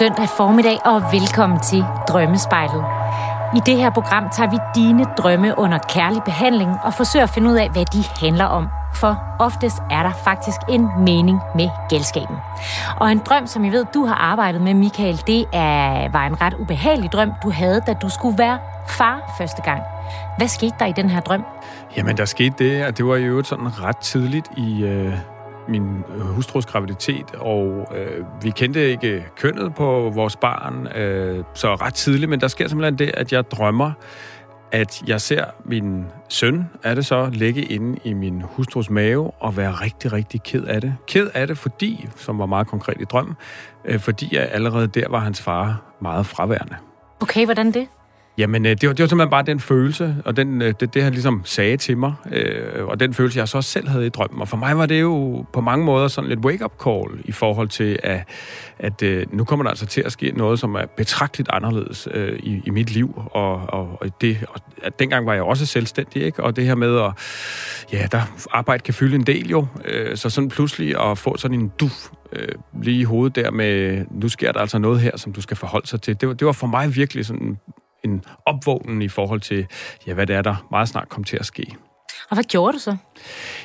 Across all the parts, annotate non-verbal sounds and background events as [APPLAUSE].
Søndag formiddag og velkommen til Drømmespejlet. I det her program tager vi dine drømme under kærlig behandling og forsøger at finde ud af, hvad de handler om. For oftest er der faktisk en mening med gældskaben. Og en drøm, som jeg ved, du har arbejdet med, Michael, det er, var en ret ubehagelig drøm, du havde, da du skulle være far første gang. Hvad skete der i den her drøm? Jamen, der skete det, at det var jo sådan ret tidligt i, øh, min øh, hustrus graviditet, og øh, vi kendte ikke kønnet på vores barn øh, så ret tidligt, men der sker simpelthen det, at jeg drømmer, at jeg ser min søn, er det så, ligge inde i min hustrus mave og være rigtig, rigtig ked af det. Ked af det, fordi, som var meget konkret i drømmen, øh, fordi jeg allerede der var hans far meget fraværende. Okay, hvordan det? Jamen, øh, det var, det var simpelthen bare den følelse, og den, øh, det, det han ligesom sagde til mig, øh, og den følelse, jeg så selv havde i drømmen. Og for mig var det jo på mange måder sådan lidt wake-up call i forhold til, at, at øh, nu kommer der altså til at ske noget, som er betragteligt anderledes øh, i, i mit liv. Og, og, og, det, og at dengang var jeg også selvstændig, ikke? Og det her med at, ja, der arbejde kan fylde en del jo. Øh, så sådan pludselig at få sådan en duf øh, lige i hovedet der med, nu sker der altså noget her, som du skal forholde sig til. Det var, det var for mig virkelig sådan en opvågning i forhold til, ja, hvad det er, der meget snart kommer til at ske. Og hvad gjorde du så?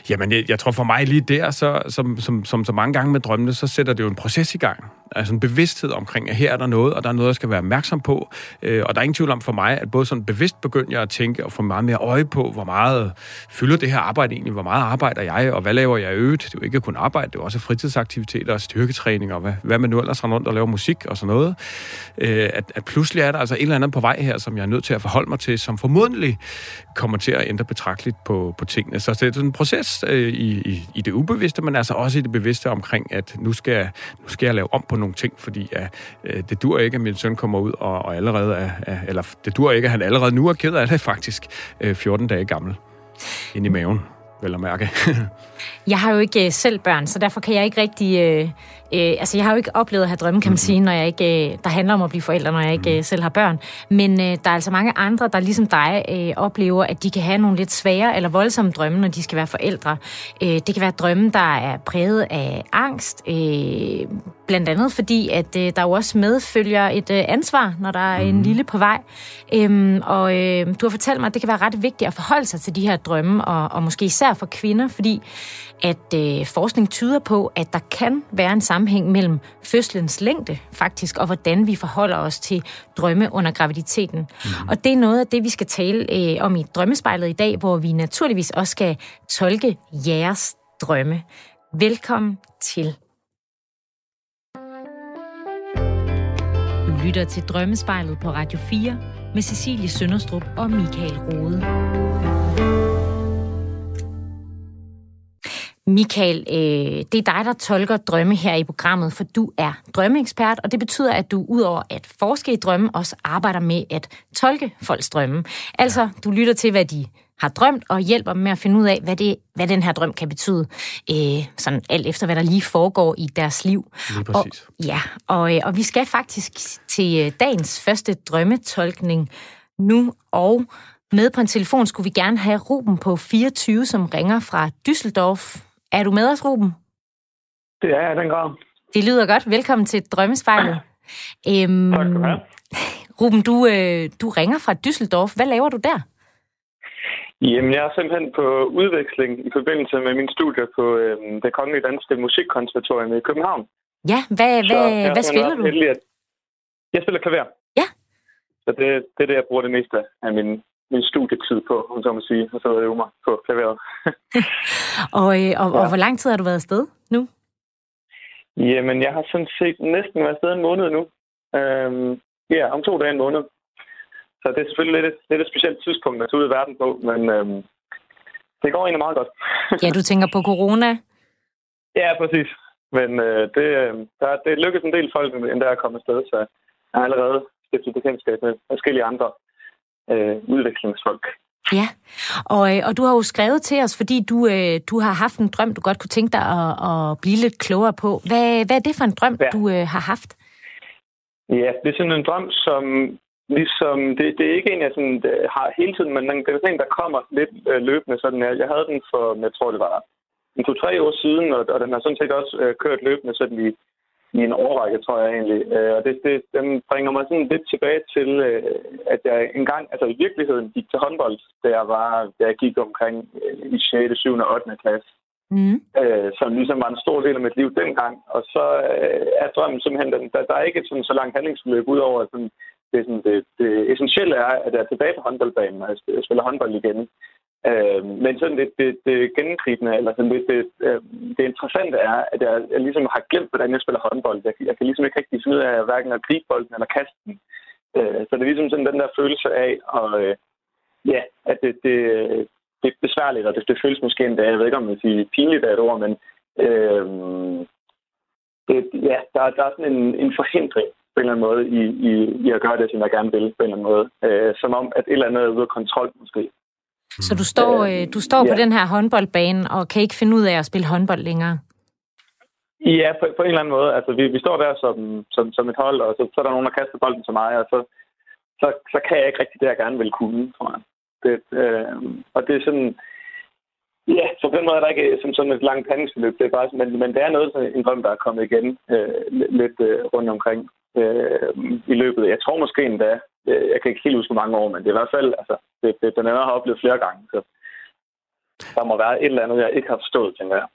Jamen, jeg, jeg tror for mig lige der, så, som, som, som så mange gange med drømmene, så sætter det jo en proces i gang. Altså en bevidsthed omkring, at her er der noget, og der er noget, jeg skal være opmærksom på. Øh, og der er ingen tvivl om for mig, at både sådan bevidst begyndte jeg at tænke og få meget mere øje på, hvor meget fylder det her arbejde egentlig, hvor meget arbejder jeg, og hvad laver jeg øvrigt? Det er jo ikke kun arbejde, det er også fritidsaktiviteter og styrketræning, og hvad, hvad man nu ellers har rundt og laver musik og sådan noget. Øh, at, at pludselig er der altså en eller andet på vej her, som jeg er nødt til at forholde mig til, som formodentlig kommer til at ændre betragteligt på, på tingene. Så det er sådan en proces øh, i, i, i det ubevidste, men altså også i det bevidste omkring, at nu skal, nu skal jeg lave om på nogle ting, fordi at, øh, det dur ikke, at min søn kommer ud og, og allerede er, er, eller det dur ikke, at han allerede nu er ked af det faktisk, øh, 14 dage gammel, ind i maven, vel at mærke. [LAUGHS] jeg har jo ikke øh, selv børn, så derfor kan jeg ikke rigtig øh, Øh, altså, jeg har jo ikke oplevet at have drømme, kan man sige, når jeg ikke, øh, der handler om at blive forældre, når jeg ikke øh, selv har børn. Men øh, der er altså mange andre, der ligesom dig øh, oplever, at de kan have nogle lidt svære eller voldsomme drømme, når de skal være forældre. Øh, det kan være drømme, der er præget af angst, øh, blandt andet fordi, at øh, der jo også medfølger et øh, ansvar, når der er en mhm. lille på vej. Øhm, og øh, du har fortalt mig, at det kan være ret vigtigt at forholde sig til de her drømme, og, og måske især for kvinder, fordi at øh, forskning tyder på, at der kan være en sammenhæng mellem fødslens længde faktisk, og hvordan vi forholder os til drømme under graviditeten. Mm. Og det er noget af det, vi skal tale øh, om i drømmespejlet i dag, hvor vi naturligvis også skal tolke jeres drømme. Velkommen til. Du lytter til Drømmespejlet på Radio 4 med Cecilie Sønderstrup og Michael Rode. Michael, øh, det er dig, der tolker drømme her i programmet, for du er drømmeekspert, og det betyder, at du udover at forske i drømme, også arbejder med at tolke folks drømme. Altså, du lytter til, hvad de har drømt, og hjælper dem med at finde ud af, hvad, det, hvad den her drøm kan betyde, øh, sådan alt efter, hvad der lige foregår i deres liv. Lige præcis. Og, ja, og, øh, og vi skal faktisk til øh, dagens første drømmetolkning nu, og med på en telefon skulle vi gerne have Ruben på 24, som ringer fra Düsseldorf. Er du med os, Ruben? Det er jeg, den grad. Det lyder godt. Velkommen til Drømmespejlet. Øhm, tak skal du have. [LAUGHS] Ruben, du, øh, du ringer fra Düsseldorf. Hvad laver du der? Jamen, jeg er simpelthen på udveksling i forbindelse med min studie på øh, det Kongelige Danske Musikkonservatorium i København. Ja, hvad, hvad, hvad spiller du? Heldig, at jeg spiller klaver. Ja. Så det, det er det, jeg bruger det meste af min min studietid på, om så må sige, og så øve mig på klaveret. [LAUGHS] og, øh, og, ja. og hvor lang tid har du været afsted nu? Jamen, jeg har sådan set næsten været afsted en måned nu. Øhm, ja, om to dage en måned. Så det er selvfølgelig lidt et, lidt et specielt tidspunkt at tage ud i verden på, men øhm, det går egentlig meget godt. [LAUGHS] ja, du tænker på corona? Ja, præcis. Men øh, det, øh, der, det lykkedes en del folk, end der er kommet afsted, så jeg har allerede stiftet bekendtskab med forskellige andre øh, udvekslingsfolk. Ja, og, øh, og du har jo skrevet til os, fordi du, øh, du har haft en drøm, du godt kunne tænke dig at, at blive lidt klogere på. Hvad, hvad er det for en drøm, ja. du øh, har haft? Ja, det er sådan en drøm, som ligesom, det, det er ikke en, jeg sådan, har hele tiden, men det er sådan en, der kommer lidt øh, løbende. Sådan her. Jeg havde den for, jeg tror det var en to-tre år siden, og, og den har sådan set også øh, kørt løbende sådan i, i en årrække, tror jeg egentlig. Øh, og det, det den bringer mig sådan lidt tilbage til, øh, at jeg engang, altså i virkeligheden gik til håndbold, da jeg, var, da jeg gik omkring øh, i 6., 7. og 8. klasse. Mm. Øh, som ligesom var en stor del af mit liv dengang. Og så øh, er drømmen simpelthen, den, der, der er ikke et sådan, så langt handlingsforløb, udover at sådan, det, sådan, det, det essentielle er, at jeg er tilbage på håndboldbanen, og jeg spiller håndbold igen. Øh, men sådan det, det, det gennemgribende, eller sådan det, det, øh, det interessante er, at jeg, jeg ligesom har glemt, hvordan jeg spiller håndbold. Jeg, jeg kan ligesom ikke rigtig finde ud af hverken at gribe bolden eller kaste den. Øh, så det er ligesom sådan den der følelse af, og, øh, ja, at det, det, det er besværligt, og det, det føles måske endda, jeg ved ikke om jeg siger pinligt af et ord, men øh, det, ja, der, der er sådan en, en forhindring på en eller anden måde i, i, i at gøre det, som jeg gerne vil på en eller anden måde. Øh, som om, at et eller andet er ude af kontrol måske. Så du står, øh, du står ja. på den her håndboldbane og kan ikke finde ud af at spille håndbold længere? Ja, på, på en eller anden måde. Altså, vi, vi står der som, som, som et hold, og så, så er der nogen, der kaster bolden til mig, og så, så, så kan jeg ikke rigtig det, jeg gerne vil kunne, tror jeg. Det, øh, og det er sådan... Ja, så på den måde er der ikke som sådan et langt handlingsforløb. Det er bare, men, men det er noget, en drøm, der er kommet igen øh, lidt øh, rundt omkring øh, i løbet. Jeg tror måske endda, jeg kan ikke helt huske hvor mange år, men det er i hvert fald, altså, det, det, den anden har oplevet flere gange. Så der må være et eller andet, jeg ikke har forstået, tænker jeg.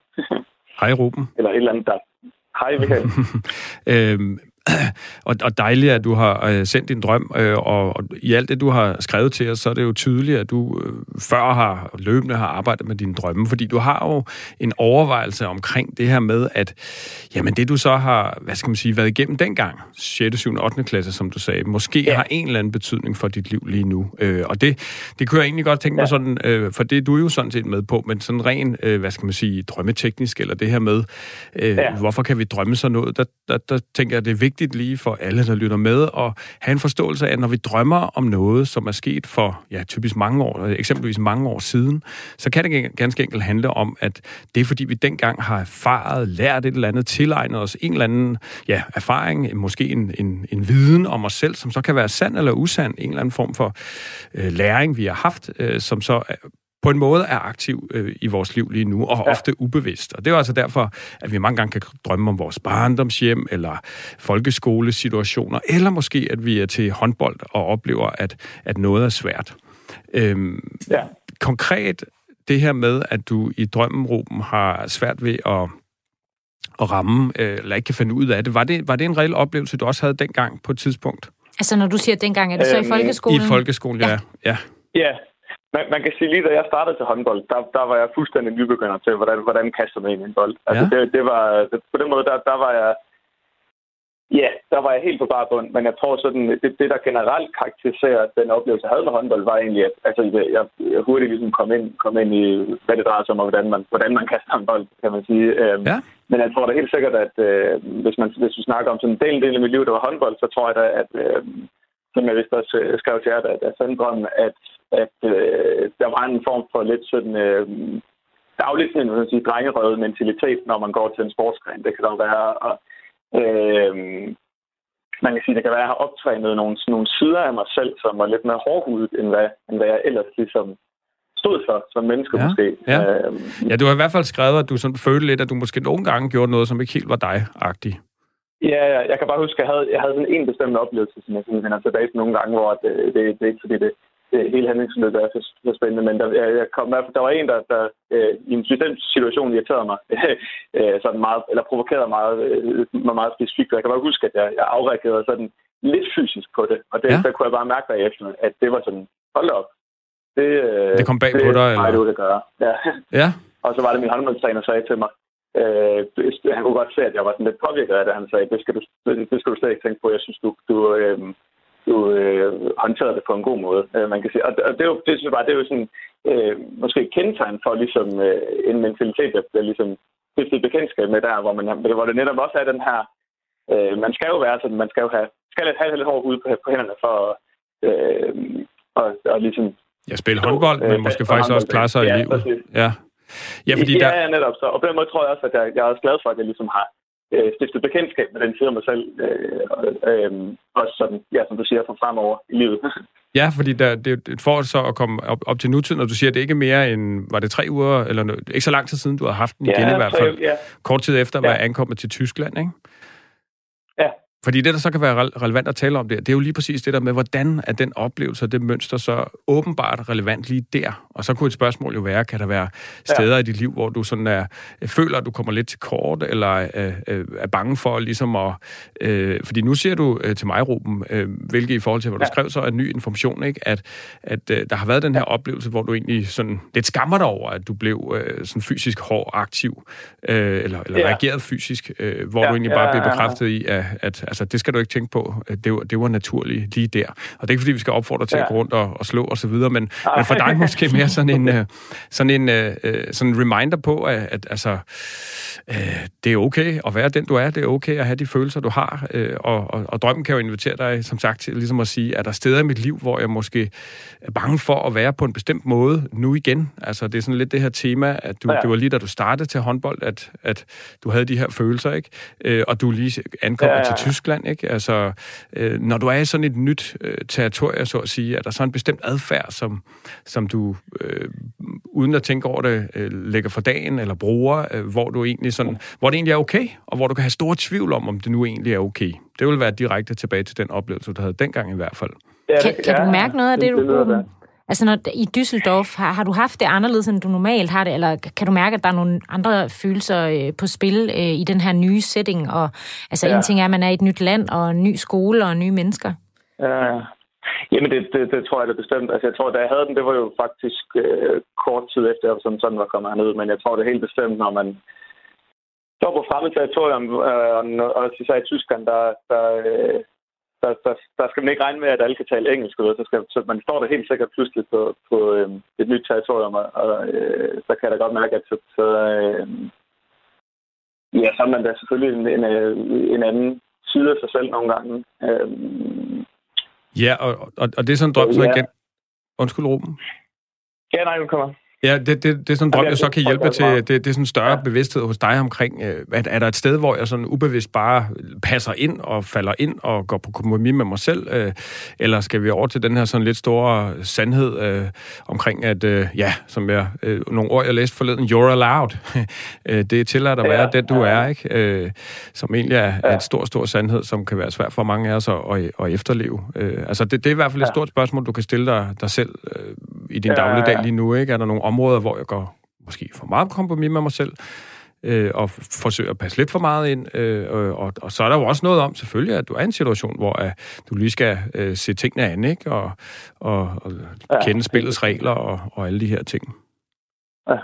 Hej, Ruben. Eller et eller andet, der... Hej, Michael. [LAUGHS] øhm, [CLEARS THROAT] og, og dejligt, at du har øh, sendt din drøm, øh, og, og i alt det, du har skrevet til os, så er det jo tydeligt, at du øh, før har løbende har arbejdet med dine drømme, fordi du har jo en overvejelse omkring det her med, at jamen det, du så har, hvad skal man sige, været igennem dengang, 6., 7., 8. klasse, som du sagde, måske ja. har en eller anden betydning for dit liv lige nu. Øh, og det, det kunne jeg egentlig godt tænke mig ja. sådan, øh, for det du er jo sådan set med på, men sådan ren, øh, hvad skal man sige, drømmeteknisk, eller det her med, øh, ja. hvorfor kan vi drømme sådan noget, der, der, der tænker jeg, det er vigtigt, vigtigt lige for alle, der lytter med, at have en forståelse af, at når vi drømmer om noget, som er sket for ja, typisk mange år, eksempelvis mange år siden, så kan det ganske enkelt handle om, at det er fordi, vi dengang har erfaret, lært et eller andet, tilegnet os en eller anden ja, erfaring, måske en, en, en viden om os selv, som så kan være sand eller usand, en eller anden form for øh, læring, vi har haft, øh, som så på en måde er aktiv øh, i vores liv lige nu, og ja. ofte ubevidst. Og det er altså derfor, at vi mange gange kan drømme om vores barndomshjem, eller folkeskolesituationer, eller måske, at vi er til håndbold og oplever, at, at noget er svært. Øhm, ja. Konkret det her med, at du i drømmen, Ruben, har svært ved at, at ramme, øh, eller ikke kan finde ud af det. Var, det. var det en reel oplevelse, du også havde dengang på et tidspunkt? Altså, når du siger dengang, er det så øhm, i folkeskolen? I folkeskolen, ja. ja. ja. Man, man kan sige lige, da jeg startede til håndbold, der, der var jeg fuldstændig nybegynder til, hvordan, hvordan kaster man ind en bold. Altså, ja. det, det var, det, på den måde, der, der var jeg... Ja, der var jeg helt på bare bund, men jeg tror sådan, det, det der generelt karakteriserer den oplevelse, jeg havde med håndbold, var egentlig, at altså, jeg, jeg hurtigt ligesom kom ind, kom ind i, hvad det drejer sig om, og hvordan man, hvordan man kaster en bold, kan man sige. Øhm, ja. Men jeg tror da helt sikkert, at øh, hvis, man, hvis vi snakker om sådan en del, del af mit liv, der var håndbold, så tror jeg da, at øh, som jeg vist også øh, skrev til jer, at jeg fandt drømmen, at, at øh, der var en form for lidt sådan... Øh, er lidt sådan en sige, drengerøvet mentalitet, når man går til en sportsgren. Det kan der være. Og, øh, man kan sige, det kan være, at jeg har optrænet nogle, nogle sider af mig selv, som var lidt mere hårdhudet, end hvad, end hvad jeg ellers ligesom stod for som menneske ja, måske. Ja. Øh, ja, du har i hvert fald skrevet, at du sådan følte lidt, at du måske nogle gange gjorde noget, som ikke helt var dig-agtigt. Ja, ja, jeg kan bare huske, at jeg havde, jeg havde sådan en bestemt oplevelse, som jeg sådan vender tilbage til nogle gange, hvor det, det, det er ikke fordi, det, det hele handlingsforløbet er så, så spændende, men der, jeg, kom, der var en, der, der øh, i en bestemt situation irriterede mig, [LAUGHS] øh, sådan meget, eller provokerede meget, øh, mig meget specifikt. Jeg kan bare huske, at jeg, jeg afreagerede sådan lidt fysisk på det, og det, ja. der kunne jeg bare mærke bagefter, at det var sådan, hold op. Det, øh, det kom bag det, på dig, eller? Nej, det var det gøre. Ja. ja. [LAUGHS] og så var det min håndboldtræner sagde til mig, Øh, han kunne godt se, at jeg var sådan lidt påvirket af det. Han sagde, det skal du, det skal du slet ikke tænke på. Jeg synes, du, du, øh, du håndterede det på en god måde, øh, man kan sige. Og, og det, er jo, det synes jeg bare, det er jo sådan, øh, måske kendetegn for ligesom, øh, en mentalitet, der bliver ligesom stiftet bekendtskab med der, hvor, man, hvor det netop også er den her, øh, man skal jo være sådan, man skal jo have, skal have lidt hårdt ud på, på hænderne for øh, og, og ligesom Ja, spille håndbold, men øh, måske faktisk også klare sig ja, i livet. Ja, Ja, fordi ja, der... ja, netop så. Og på den måde tror jeg også, at jeg, jeg er også glad for, at jeg ligesom har øh, stiftet bekendtskab med den side af mig selv. Øh, øh, også sådan, ja, som du siger, for fremover i livet. Ja, fordi der, det, det får så at komme op, op til nutiden, og du siger, at det ikke er mere end, var det tre uger, eller noget, ikke så lang tid siden, du har haft den igen ja, i hvert fald. Ja. Kort tid efter, var jeg ankommet til Tyskland, ikke? Fordi det, der så kan være relevant at tale om det, det er jo lige præcis det der med, hvordan er den oplevelse og det mønster så åbenbart relevant lige der. Og så kunne et spørgsmål jo være, kan der være steder ja. i dit liv, hvor du sådan er, føler, at du kommer lidt til kort, eller er, er bange for ligesom at... Øh, fordi nu siger du øh, til mig, Ruben, øh, hvilket i forhold til, hvad du ja. skrev så, er ny information, ikke? at, at øh, der har været den her oplevelse, hvor du egentlig sådan lidt skammer dig over, at du blev øh, sådan fysisk hård aktiv, øh, eller, eller ja. reageret fysisk, øh, hvor ja. du egentlig bare ja, blev bekræftet i, at, at altså, det skal du ikke tænke på. Det var, det var naturligt lige der. Og det er ikke, fordi vi skal opfordre til ja. at gå rundt og, og slå og så videre, men, men for dig [LAUGHS] måske mere sådan en, uh, sådan en uh, sådan en reminder på, at, at altså, det er okay at være den, du er. Det er okay at have de følelser, du har. Og, og, og drømmen kan jo invitere dig, som sagt, til ligesom at sige, at der er steder i mit liv, hvor jeg måske er bange for at være på en bestemt måde nu igen. Altså, det er sådan lidt det her tema, at du, ja. det var lige da du startede til håndbold, at, at du havde de her følelser, ikke? Og du lige ankommer ja, ja, ja. til Tyskland, ikke? Altså, øh, når du er i sådan et nyt øh, territorie, så at sige, er der så en bestemt adfærd, som, som du, øh, uden at tænke over det, øh, lægger for dagen eller bruger, øh, hvor, du egentlig sådan, hvor det egentlig er okay, og hvor du kan have store tvivl om, om det nu egentlig er okay. Det vil være direkte tilbage til den oplevelse, du havde dengang i hvert fald. Kan, kan du mærke noget af det, du... Altså når, i Düsseldorf, har, har du haft det anderledes, end du normalt har det, eller kan du mærke, at der er nogle andre følelser øh, på spil øh, i den her nye setting? Og, altså ja. en ting er, at man er i et nyt land, og en ny skole og nye mennesker. Ja, Jamen, det, det, det tror jeg da bestemt. Altså, jeg tror, da jeg havde den, det var jo faktisk øh, kort tid efter, som sådan var kommet herned. Men jeg tror, det er helt bestemt, når man står på fremmed territorium, øh, og, og især i Tyskland, der, der, øh, der, der, der skal man ikke regne med, at alle kan tale engelsk, eller så, skal, så man står der helt sikkert pludselig på, på øh, et nyt territorium, og øh, så kan jeg da godt mærke, at så, så, øh, ja, så er man da selvfølgelig en, en, en anden side af sig selv nogle gange. Øh, ja, og, og, og det er sådan en drøm, så igen... Undskyld, Ruben. Ja, nej, nu kommer. Ja, det, det, det er sådan en drøm, jeg så kan hjælpe til. Det, det er sådan en større ja. bevidsthed hos dig omkring, øh, at er der et sted, hvor jeg sådan ubevidst bare passer ind og falder ind og går på kompromis med mig selv? Øh, eller skal vi over til den her sådan lidt store sandhed øh, omkring, at øh, ja, som jeg, øh, nogle ord, jeg læste forleden, you're allowed. [LAUGHS] Øh, det er tilladt at være ja, den, du ja. er, ikke? Øh, som egentlig er, ja. en stor, stor sandhed, som kan være svært for mange af os at, at, at efterleve. Øh, altså, det, det er i hvert fald et stort spørgsmål, du kan stille dig, dig selv øh, i din ja, dagligdag lige nu, ikke? Er der nogle områder, hvor jeg går måske for meget kompromis med mig selv, øh, og forsøger at passe lidt for meget ind. Øh, og, og så er der jo også noget om, selvfølgelig, at du er i en situation, hvor uh, du lige skal uh, se tingene an, ikke? Og, og, og ja. kende spillets regler og, og alle de her ting. Ja.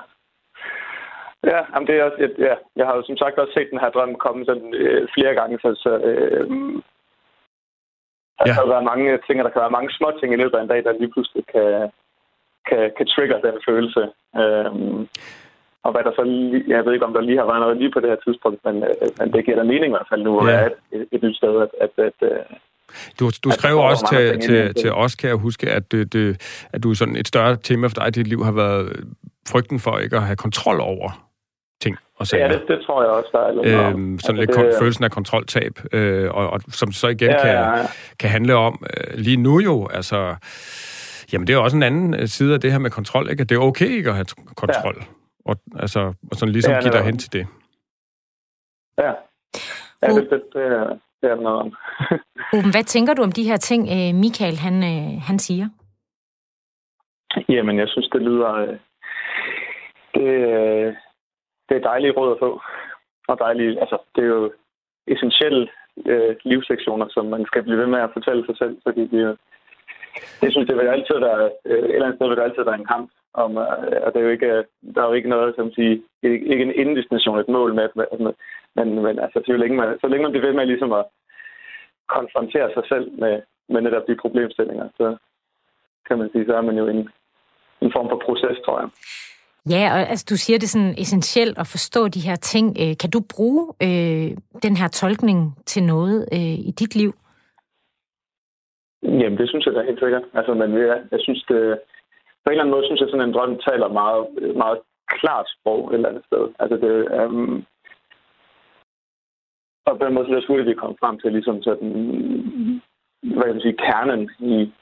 Ja, jamen det er også, ja, jeg har jo som sagt også set den her drøm komme sådan, øh, flere gange, så, så øh, der ja. kan være mange ting, og der kan være mange små ting i løbet af en dag, der lige pludselig kan, kan, kan trigger den følelse. Øhm, og hvad der så lige, jeg ved ikke, om der lige har været noget lige på det her tidspunkt, men, øh, men det giver da mening i hvert fald nu, ja. at et, et nyt sted, at, at, at øh, du, du skrev også til, til, til os, kan jeg huske, at, det, det, at du sådan et større tema for dig i dit liv har været frygten for ikke at have kontrol over ting og sager. Ja, det, det tror jeg også, der er lidt øhm, Sådan altså, lidt det, følelsen af kontroltab, øh, og, og som så igen ja, kan, ja, ja. kan handle om øh, lige nu jo, altså Jamen, det er også en anden øh, side af det her med kontrol, ikke? At det er okay ikke at have kontrol. Ja. Og, altså, og sådan ligesom ja, give dig hen til det. Ja. Ja, det, det, det, er, det er noget om. [LAUGHS] Ruben, hvad tænker du om de her ting, øh, Michael han, øh, han siger? Jamen, jeg synes, det lyder... Det, det er dejlige råd at få. Og dejlige, altså, det er jo essentielle øh, livssektioner, som man skal blive ved med at fortælle sig selv, fordi det jeg synes, det vil altid være, øh, et eller andet sted vil det altid være en kamp. Om, øh, og det er jo ikke, øh, der er jo ikke noget, som siger, ikke en indestination, et mål med, med men, men altså, så længe, man, så længe man bliver ved med ligesom at konfrontere sig selv med, med netop de problemstillinger, så kan man sige, så er man jo en, en form for proces, tror jeg. Ja, og altså, du siger, det er sådan essentielt at forstå de her ting. Kan du bruge øh, den her tolkning til noget øh, i dit liv? Jamen, det synes jeg da helt sikkert. Altså, men ja, jeg synes, det, på en eller anden måde synes jeg, sådan en drøm taler meget, meget klart sprog et eller andet sted. Altså, det, øhm, og på den måde, så skulle vi komme frem til ligesom sådan, hvad kan man sige, kernen i,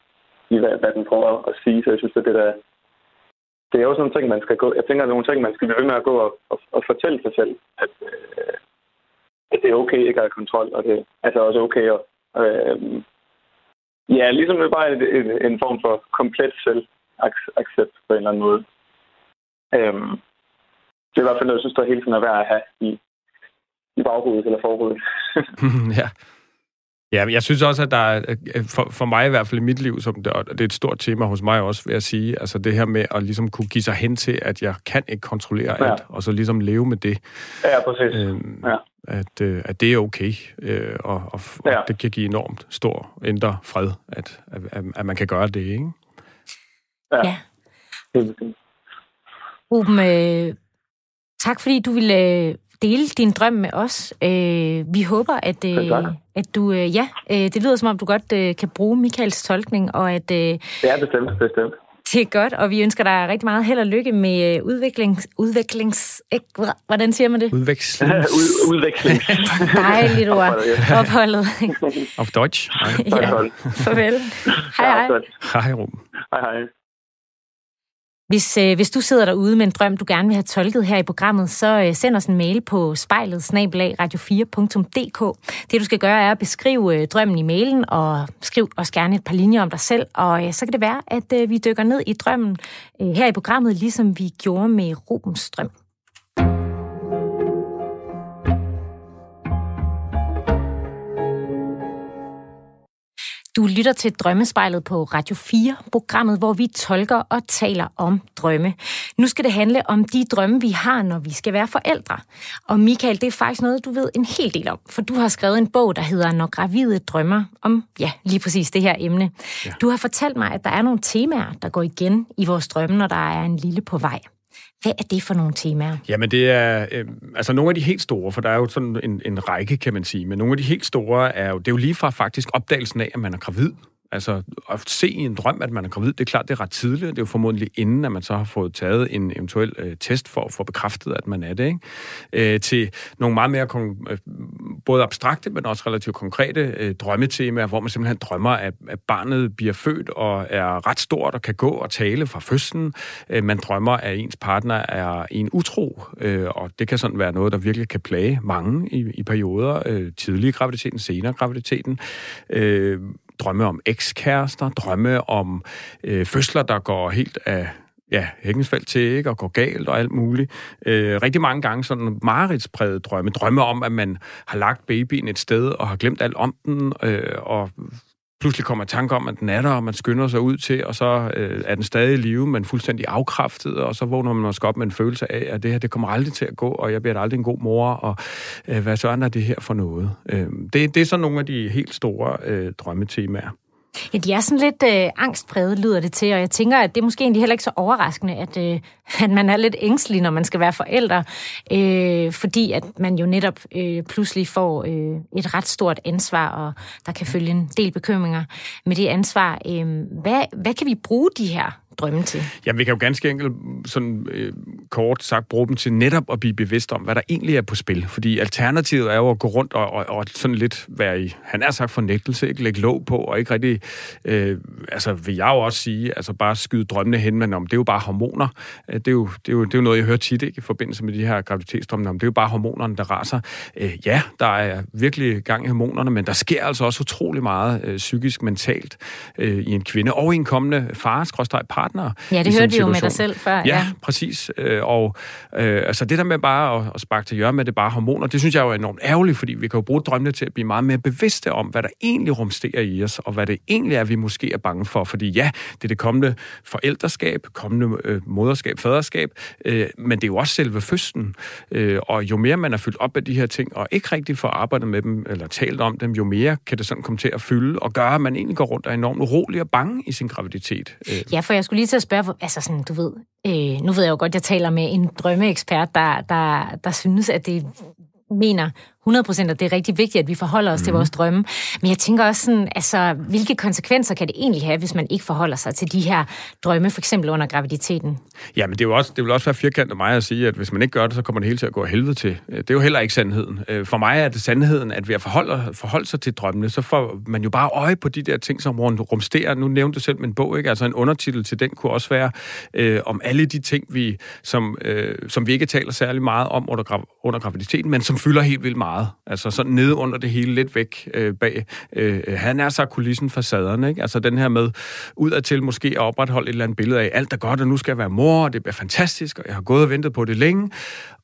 i hvad, hvad den prøver at sige. Så jeg synes, at det der, det er jo sådan nogle ting, man skal gå, jeg tænker, at nogle ting, man skal blive ved med at gå og, og, og fortælle sig selv, at, øh, at det er okay ikke at have kontrol, og det er altså også okay at... Øh, ja, ligesom det er bare en, en, form for komplet selvaccept på en eller anden måde. Øhm, det er i hvert fald noget, jeg synes, der hele tiden er værd at have i, i baghovedet eller forhovedet. [LAUGHS] ja. Ja, jeg synes også, at der er, for, for mig i hvert fald i mit liv, som det, og det er et stort tema hos mig også, vil jeg sige, altså det her med at ligesom kunne give sig hen til, at jeg kan ikke kontrollere ja. alt, og så ligesom leve med det. Ja, præcis. Øhm, ja. At, øh, at det er okay, øh, og, og, ja. og det kan give enormt stor indre fred, at, at, at man kan gøre det, ikke? Ja. ja. Ruben, øh, tak fordi du ville øh, dele din drøm med os. Øh, vi håber, at, øh, at du... Øh, ja, øh, det lyder som om, du godt øh, kan bruge Michaels tolkning, og at... Øh, ja, bestemt, bestemt. Det er godt, og vi ønsker dig rigtig meget held og lykke med øh, udviklings... udviklings ikke, hvordan siger man det? Udvekslings... [LAUGHS] udvekslings... [LAUGHS] Dejligt ord. Opholdet. Of Deutsch. [LAUGHS] Ja. Farvel. Hej, hej. Hej, Ruben. Hej, hej. Hvis, øh, hvis du sidder derude med en drøm, du gerne vil have tolket her i programmet, så øh, send os en mail på spejlet radio4.dk. Det du skal gøre er at beskrive øh, drømmen i mailen, og skriv også gerne et par linjer om dig selv, og øh, så kan det være, at øh, vi dykker ned i drømmen øh, her i programmet, ligesom vi gjorde med Rubens drøm. Du lytter til Drømmespejlet på Radio 4, programmet, hvor vi tolker og taler om drømme. Nu skal det handle om de drømme, vi har, når vi skal være forældre. Og Michael, det er faktisk noget, du ved en hel del om, for du har skrevet en bog, der hedder Når gravide drømmer, om ja, lige præcis det her emne. Ja. Du har fortalt mig, at der er nogle temaer, der går igen i vores drømme, når der er en lille på vej. Hvad er det for nogle temaer? Jamen det er øh, altså nogle af de helt store, for der er jo sådan en, en række, kan man sige, men nogle af de helt store er jo, det er jo lige fra faktisk opdagelsen af, at man er gravid, Altså, at se i en drøm, at man er gravid, det er klart, det er ret tidligt. Det er jo formodentlig inden, at man så har fået taget en eventuel øh, test for at få bekræftet, at man er det. Ikke? Øh, til nogle meget mere kon- øh, både abstrakte, men også relativt konkrete øh, drømmetemaer, hvor man simpelthen drømmer, at, at barnet bliver født og er ret stort og kan gå og tale fra fødslen. Øh, man drømmer, at ens partner er en utro, øh, og det kan sådan være noget, der virkelig kan plage mange i, i perioder. Øh, tidlig i graviditeten, senere i graviditeten. Øh, drømme om ekskærester, drømme om øh, fødsler, der går helt af ja, hængensfald til, ikke, og går galt og alt muligt. Øh, rigtig mange gange sådan mareridspræget drømme. Drømme om, at man har lagt babyen et sted og har glemt alt om den, øh, og pludselig kommer tanke om, at den er der, og man skynder sig ud til, og så øh, er den stadig i live, men fuldstændig afkræftet, og så vågner man måske op med en følelse af, at det her, det kommer aldrig til at gå, og jeg bliver aldrig en god mor, og øh, hvad så er det her for noget? Øh, det, det er så nogle af de helt store øh, drømmetemaer. Ja, de er sådan lidt øh, angstpræget, lyder det til, og jeg tænker, at det er måske egentlig heller ikke så overraskende, at, øh, [LAUGHS] at man er lidt ængstelig, når man skal være forældre, øh, fordi at man jo netop øh, pludselig får øh, et ret stort ansvar, og der kan følge en del bekymringer med det ansvar. Øh, hvad, hvad kan vi bruge de her drømme til? Ja, vi kan jo ganske enkelt sådan øh, kort sagt bruge dem til netop at blive bevidst om, hvad der egentlig er på spil. Fordi alternativet er jo at gå rundt og, og, og sådan lidt være i, han er sagt fornægtelse, ikke lægge låg på, og ikke rigtig, øh, altså vil jeg jo også sige, altså bare skyde drømmene hen, men om det er jo bare hormoner. Øh, det er jo, det er jo, det er jo noget, jeg hører tit ikke, i forbindelse med de her graviditetsdrømme, om det er jo bare hormonerne, der raser. Øh, ja, der er virkelig gang i hormonerne, men der sker altså også utrolig meget øh, psykisk, mentalt øh, i en kvinde og i en kommende far, par partnere. Ja, det hørte vi jo med dig selv før. Ja, ja. præcis. Øh, og øh, altså det der med bare at, at sparke til hjørne med det bare hormoner, det synes jeg jo er enormt ærgerligt, fordi vi kan jo bruge drømmene til at blive meget mere bevidste om, hvad der egentlig rumsterer i os, og hvad det egentlig er, vi måske er bange for. Fordi ja, det er det kommende forældreskab, kommende øh, moderskab, faderskab, øh, men det er jo også selve fødslen. Øh, og jo mere man er fyldt op af de her ting, og ikke rigtig får arbejdet med dem, eller talt om dem, jo mere kan det sådan komme til at fylde, og gøre, at man egentlig går rundt og er enormt urolig og bange i sin graviditet. Ja, for jeg skulle lige til at spørge, altså sådan, du ved, øh, nu ved jeg jo godt, jeg taler med en drømmeekspert, der, der, der synes, at det mener 100% at det er rigtig vigtigt, at vi forholder os mm. til mhm. vores drømme. Men jeg tænker også sådan, altså, hvilke konsekvenser kan det egentlig have, hvis man ikke forholder sig til de her drømme, for eksempel under graviditeten? Ja, men det, er jo også, det vil også være firkantet af mig at sige, at hvis man ikke gør det, så kommer det hele til at gå helvede til. Øh, det er jo heller ikke sandheden. Øh, for mig er det sandheden, at ved at forholde, forholde sig til drømmene, så får man jo bare øje på de der ting, som rumsterer. Nu nævnte du selv min bog, ikke? Altså en undertitel til den kunne også være øh, om alle de ting, vi, som, øh, som vi ikke taler særlig meget om under, under graviditeten, men som fylder helt vildt meget meget. Altså sådan nede under det hele, lidt væk øh, bag. Øh, han er så kulissen facaderne, ikke? Altså den her med udadtil måske at opretholde et eller andet billede af, alt er godt, og nu skal jeg være mor, og det bliver fantastisk, og jeg har gået og ventet på det længe.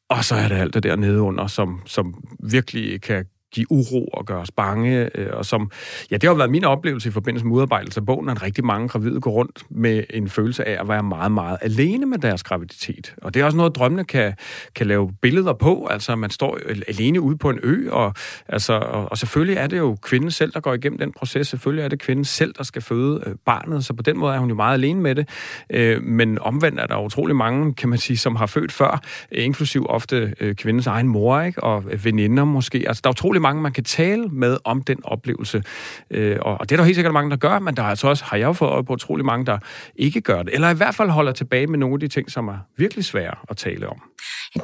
Og så er det alt det der nede under, som, som virkelig kan give uro og gøre os bange, øh, og som, ja, det har været min oplevelse i forbindelse med udarbejdelse af bogen, at rigtig mange gravide går rundt med en følelse af at være meget, meget alene med deres graviditet. Og det er også noget, drømmene kan, kan lave billeder på, altså man står alene ude på en ø, og, altså, og, og selvfølgelig er det jo kvinden selv, der går igennem den proces, selvfølgelig er det kvinden selv, der skal føde øh, barnet, så på den måde er hun jo meget alene med det, øh, men omvendt er der utrolig mange, kan man sige, som har født før, øh, inklusiv ofte øh, kvindens egen mor, ikke? og øh, veninder måske, altså der er utrolig utrolig mange, man kan tale med om den oplevelse. Øh, og, og det er der helt sikkert mange, der gør, men der er altså også, har jeg jo fået øje på, utrolig mange, der ikke gør det. Eller i hvert fald holder tilbage med nogle af de ting, som er virkelig svære at tale om.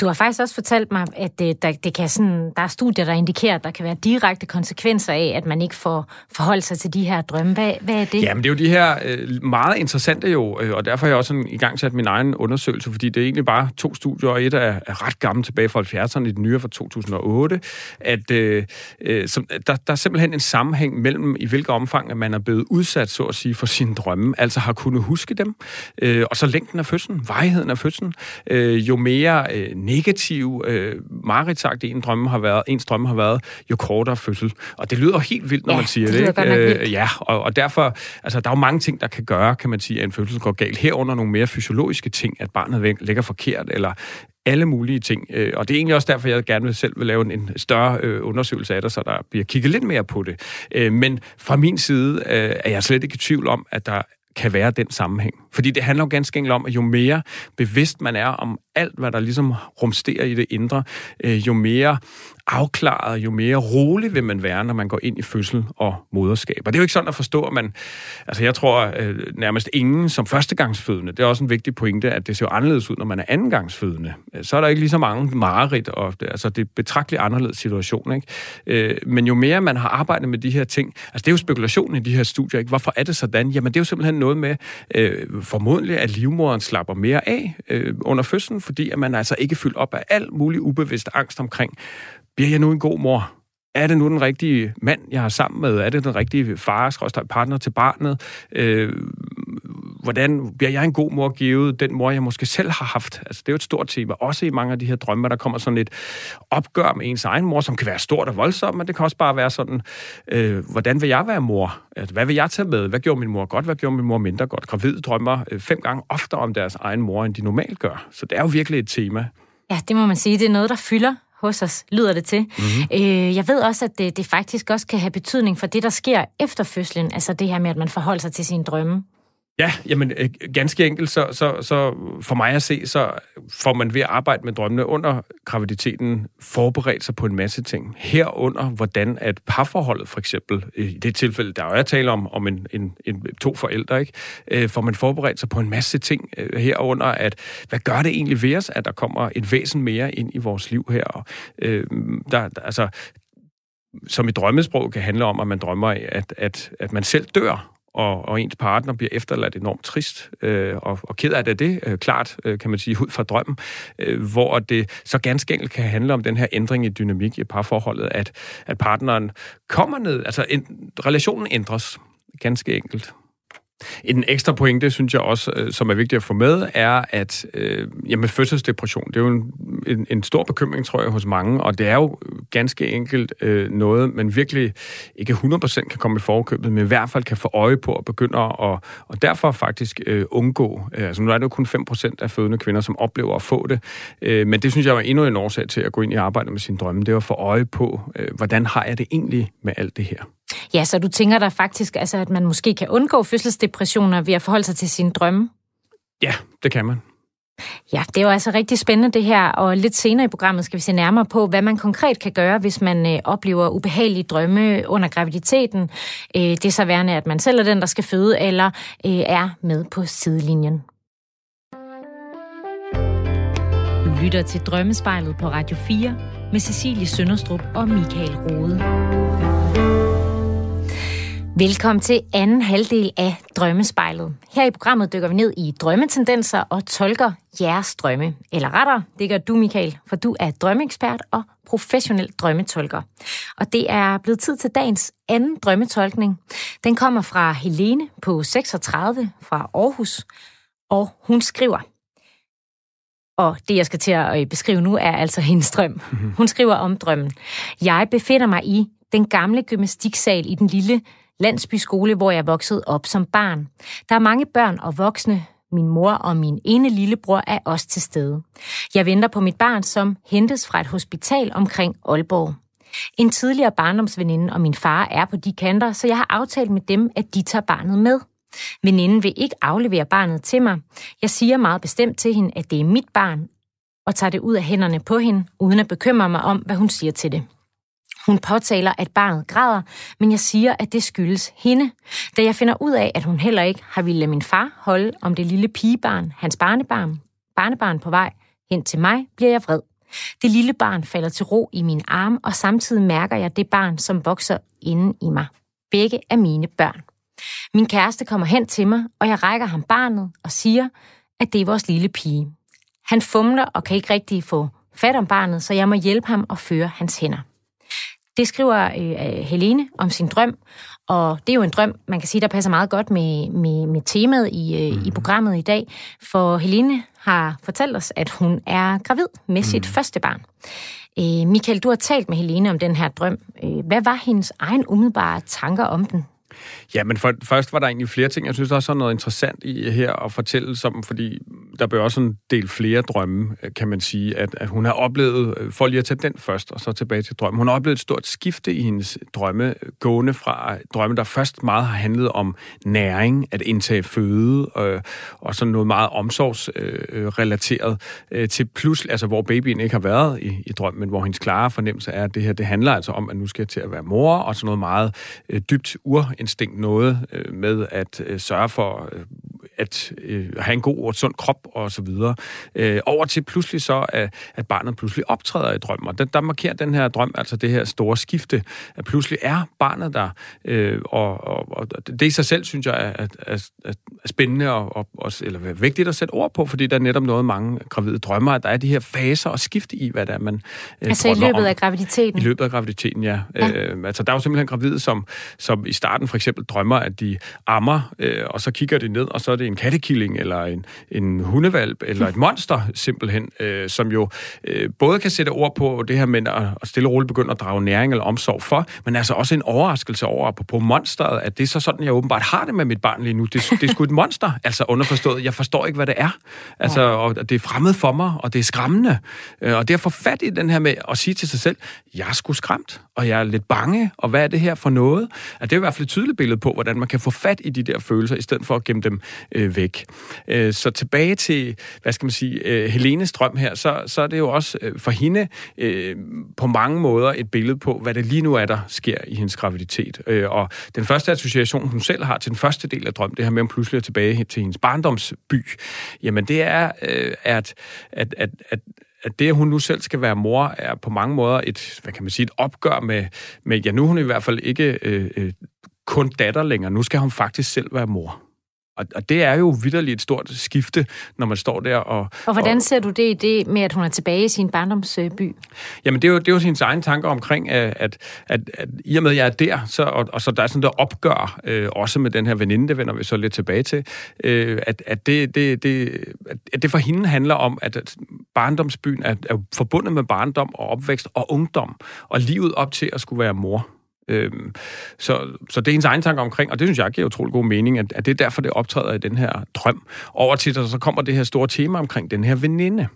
Du har faktisk også fortalt mig, at det, der, det kan sådan, der er studier, der indikerer, at der kan være direkte konsekvenser af, at man ikke får forholdt sig til de her drømme. Hvad, hvad er det? Jamen, det er jo de her øh, meget interessante jo, øh, og derfor har jeg også sådan, i gang sat min egen undersøgelse, fordi det er egentlig bare to studier, og et er, er ret gammelt tilbage fra 70'erne, i den nye fra 2008, at øh, øh, som, der, der er simpelthen en sammenhæng mellem, i hvilket omfang at man er blevet udsat, så at sige, for sine drømme, altså har kunnet huske dem, øh, og så længden af fødslen, vejheden af fødslen, øh, jo mere øh, negativ, øh, mareridsagtig en drømme har været, ens drømme har været, jo kortere fødsel. Og det lyder helt vildt, når ja, man siger det. det ikke? Øh, ja, og, og derfor, altså der er jo mange ting, der kan gøre, kan man sige, at en fødsel går galt. Herunder nogle mere fysiologiske ting, at barnet ligger forkert, eller alle mulige ting. Øh, og det er egentlig også derfor, jeg gerne vil selv vil lave en større øh, undersøgelse af det, så der bliver kigget lidt mere på det. Øh, men fra min side er jeg slet ikke i tvivl om, at der kan være den sammenhæng. Fordi det handler jo ganske enkelt om, at jo mere bevidst man er om alt, hvad der ligesom rumsterer i det indre, jo mere afklaret, jo mere rolig vil man være, når man går ind i fødsel og moderskab. Og det er jo ikke sådan at forstå, at man... Altså, jeg tror øh, nærmest ingen som førstegangsfødende, det er også en vigtig pointe, at det ser jo anderledes ud, når man er andengangsfødende. Så er der ikke lige så mange mareridt, og det, altså, det er betragteligt anderledes situation. Ikke? Øh, men jo mere man har arbejdet med de her ting, altså det er jo spekulationen i de her studier, ikke? hvorfor er det sådan? Jamen det er jo simpelthen noget med, øh, formodentlig at livmoderen slapper mere af øh, under fødslen, fordi at man altså ikke fyldt op af al mulig ubevidst angst omkring, bliver jeg nu en god mor? Er det nu den rigtige mand, jeg har sammen med? Er det den rigtige far, partner til barnet? Øh, hvordan bliver jeg en god mor givet den mor, jeg måske selv har haft? Altså, det er jo et stort tema. Også i mange af de her drømme, der kommer sådan et opgør med ens egen mor, som kan være stort og voldsomt, men det kan også bare være sådan, øh, hvordan vil jeg være mor? Altså, hvad vil jeg tage med? Hvad gjorde min mor godt? Hvad gjorde min mor mindre godt? Gravide drømmer øh, fem gange oftere om deres egen mor, end de normalt gør. Så det er jo virkelig et tema. Ja, det må man sige. Det er noget, der fylder hos os, lyder det til. Mm-hmm. Øh, jeg ved også, at det, det faktisk også kan have betydning for det, der sker efter fødslen, altså det her med, at man forholder sig til sine drømme. Ja, jamen øh, ganske enkelt, så, så, så for mig at se, så får man ved at arbejde med drømmene under graviditeten forberedt sig på en masse ting. Herunder, hvordan at parforholdet for eksempel, i det tilfælde, der er jeg om, om en, en, en, to forældre, ikke? Øh, får man forberedt sig på en masse ting øh, herunder, at hvad gør det egentlig ved os, at der kommer et væsen mere ind i vores liv her? Og, øh, der, altså, som i drømmesprog kan handle om, at man drømmer at, at, at man selv dør, og, og ens partner bliver efterladt enormt trist øh, og, og ked af det, det øh, klart, øh, kan man sige, ud fra drømmen, øh, hvor det så ganske enkelt kan handle om den her ændring i dynamik i parforholdet, at, at partneren kommer ned, altså en, relationen ændres ganske enkelt. En ekstra pointe, synes jeg også, øh, som er vigtigt at få med, er, at øh, jamen, fødselsdepression, det er jo en, en, en stor bekymring, tror jeg, hos mange, og det er jo ganske enkelt øh, noget, man virkelig ikke 100% kan komme i forkøbet, men i hvert fald kan få øje på og begynde at, og, derfor faktisk øh, undgå. Øh, altså nu er det jo kun 5% af fødende kvinder, som oplever at få det, øh, men det synes jeg var endnu en årsag til at gå ind i arbejde med sin drømme, det var at få øje på, øh, hvordan har jeg det egentlig med alt det her. Ja, så du tænker der faktisk, altså, at man måske kan undgå fødselsdepressioner ved at forholde sig til sine drømme? Ja, det kan man. Ja, det er jo altså rigtig spændende det her, og lidt senere i programmet skal vi se nærmere på, hvad man konkret kan gøre, hvis man øh, oplever ubehagelige drømme under graviditeten. Øh, det er så værende, at man selv er den, der skal føde, eller øh, er med på sidelinjen. Du lytter til Drømmespejlet på Radio 4 med Cecilie Sønderstrup og Michael Rode. Velkommen til anden halvdel af Drømmespejlet. Her i programmet dykker vi ned i drømmetendenser og tolker jeres drømme. Eller rettere, det gør du, Michael, for du er drømmeekspert og professionel drømmetolker. Og det er blevet tid til dagens anden drømmetolkning. Den kommer fra Helene på 36 fra Aarhus, og hun skriver, og det, jeg skal til at øh, beskrive nu, er altså hendes drøm. Hun skriver om drømmen. Jeg befinder mig i den gamle gymnastiksal i den lille landsbyskole, hvor jeg voksede op som barn. Der er mange børn og voksne. Min mor og min ene lillebror er også til stede. Jeg venter på mit barn, som hentes fra et hospital omkring Aalborg. En tidligere barndomsveninde og min far er på de kanter, så jeg har aftalt med dem, at de tager barnet med. Veninden vil ikke aflevere barnet til mig. Jeg siger meget bestemt til hende, at det er mit barn, og tager det ud af hænderne på hende, uden at bekymre mig om, hvad hun siger til det. Hun påtaler, at barnet græder, men jeg siger, at det skyldes hende. Da jeg finder ud af, at hun heller ikke har ville lade min far holde om det lille pigebarn, hans barnebarn, barnebarn på vej hen til mig, bliver jeg vred. Det lille barn falder til ro i min arm, og samtidig mærker jeg det barn, som vokser inden i mig. Begge er mine børn. Min kæreste kommer hen til mig, og jeg rækker ham barnet og siger, at det er vores lille pige. Han fumler og kan ikke rigtig få fat om barnet, så jeg må hjælpe ham og føre hans hænder. Det skriver øh, Helene om sin drøm, og det er jo en drøm, man kan sige, der passer meget godt med, med, med temaet i, øh, mm. i mhm. programmet i dag. For Helene har fortalt os, at hun er gravid med sit mm. første barn. Øh, Michael, du har talt med Helene om den her drøm. Øh, hvad var hendes egen umiddelbare tanker om den? Ja, men for, først var der egentlig flere ting. Jeg synes, der er sådan noget interessant i her at fortælle som, fordi der blev også en del flere drømme, øh, kan man sige, at, at hun har oplevet, øh, for lige at tage den først, og så tilbage til drømmen, hun har oplevet et stort skifte i hendes drømme, gående fra øh, drømme, der først meget har handlet om næring, at indtage føde, øh, og sådan noget meget omsorgsrelateret, øh, øh, til pludselig, altså hvor babyen ikke har været i, i drømmen, men hvor hendes klare fornemmelse er, at det her, det handler altså om, at nu skal jeg til at være mor, og sådan noget meget øh, dybt urinstinkt noget øh, med at øh, sørge for øh, at øh, have en god og sund krop og så videre, øh, over til pludselig så, at, at barnet pludselig optræder i drømmen. Og der, der markerer den her drøm, altså det her store skifte, at pludselig er barnet der, øh, og, og, og det i sig selv, synes jeg, er, er, er, er spændende og, og, og, eller vigtigt at sætte ord på, fordi der er netop noget, mange gravide drømmer, at der er de her faser og skifte i, hvad det er, man øh, Altså i løbet om. af graviditeten? I løbet af graviditeten, ja. ja. Øh, altså der er jo simpelthen gravide, som, som i starten for eksempel drømmer, at de ammer, øh, og så kigger de ned, og så er det en kattekilling, eller en, en hundevalp, eller et monster simpelthen, øh, som jo øh, både kan sætte ord på det her med at, at stille og roligt begynde at drage næring eller omsorg for, men altså også en overraskelse over på, på monsteret, at det er så sådan, jeg åbenbart har det med mit barn lige nu. Det, det er sgu et monster, altså underforstået. Jeg forstår ikke, hvad det er. Altså, og det er fremmed for mig, og det er skræmmende. Øh, og det at få fat i den her med at sige til sig selv, jeg er sgu skræmt, og jeg er lidt bange, og hvad er det her for noget? At det er i hvert fald et tydeligt billede på, hvordan man kan få fat i de der følelser, i stedet for at gemme dem øh, væk. Øh, så tilbage til, hvad skal man sige, øh, Helenes drøm her, så, så er det jo også øh, for hende øh, på mange måder et billede på, hvad det lige nu er, der sker i hendes graviditet. Øh, og den første association, hun selv har til den første del af drøm, det her med, at pludselig er tilbage til hendes barndomsby, jamen det er, øh, at, at, at, at at det, at hun nu selv skal være mor, er på mange måder et, hvad kan man sige, et opgør med, med ja, nu er hun i hvert fald ikke øh, øh, kun datter længere. Nu skal hun faktisk selv være mor. Og, og det er jo vidderligt et stort skifte, når man står der og... Og hvordan ser du det i det med, at hun er tilbage i sin barndomsby? Jamen, det er jo, det er jo sin egen tanker omkring, at, at, at, at i og med, at jeg er der, så, og, og så der er sådan der opgør, øh, også med den her veninde, det vender vi så lidt tilbage til, øh, at, at, det, det, det, at det for hende handler om, at barndomsbyen er, er forbundet med barndom og opvækst og ungdom, og livet op til at skulle være mor. Øhm, så, så det er hendes egen tanke omkring, og det synes jeg giver utrolig god mening, at, at det er derfor, det optræder i den her drøm. Over til, så kommer det her store tema omkring den her veninde.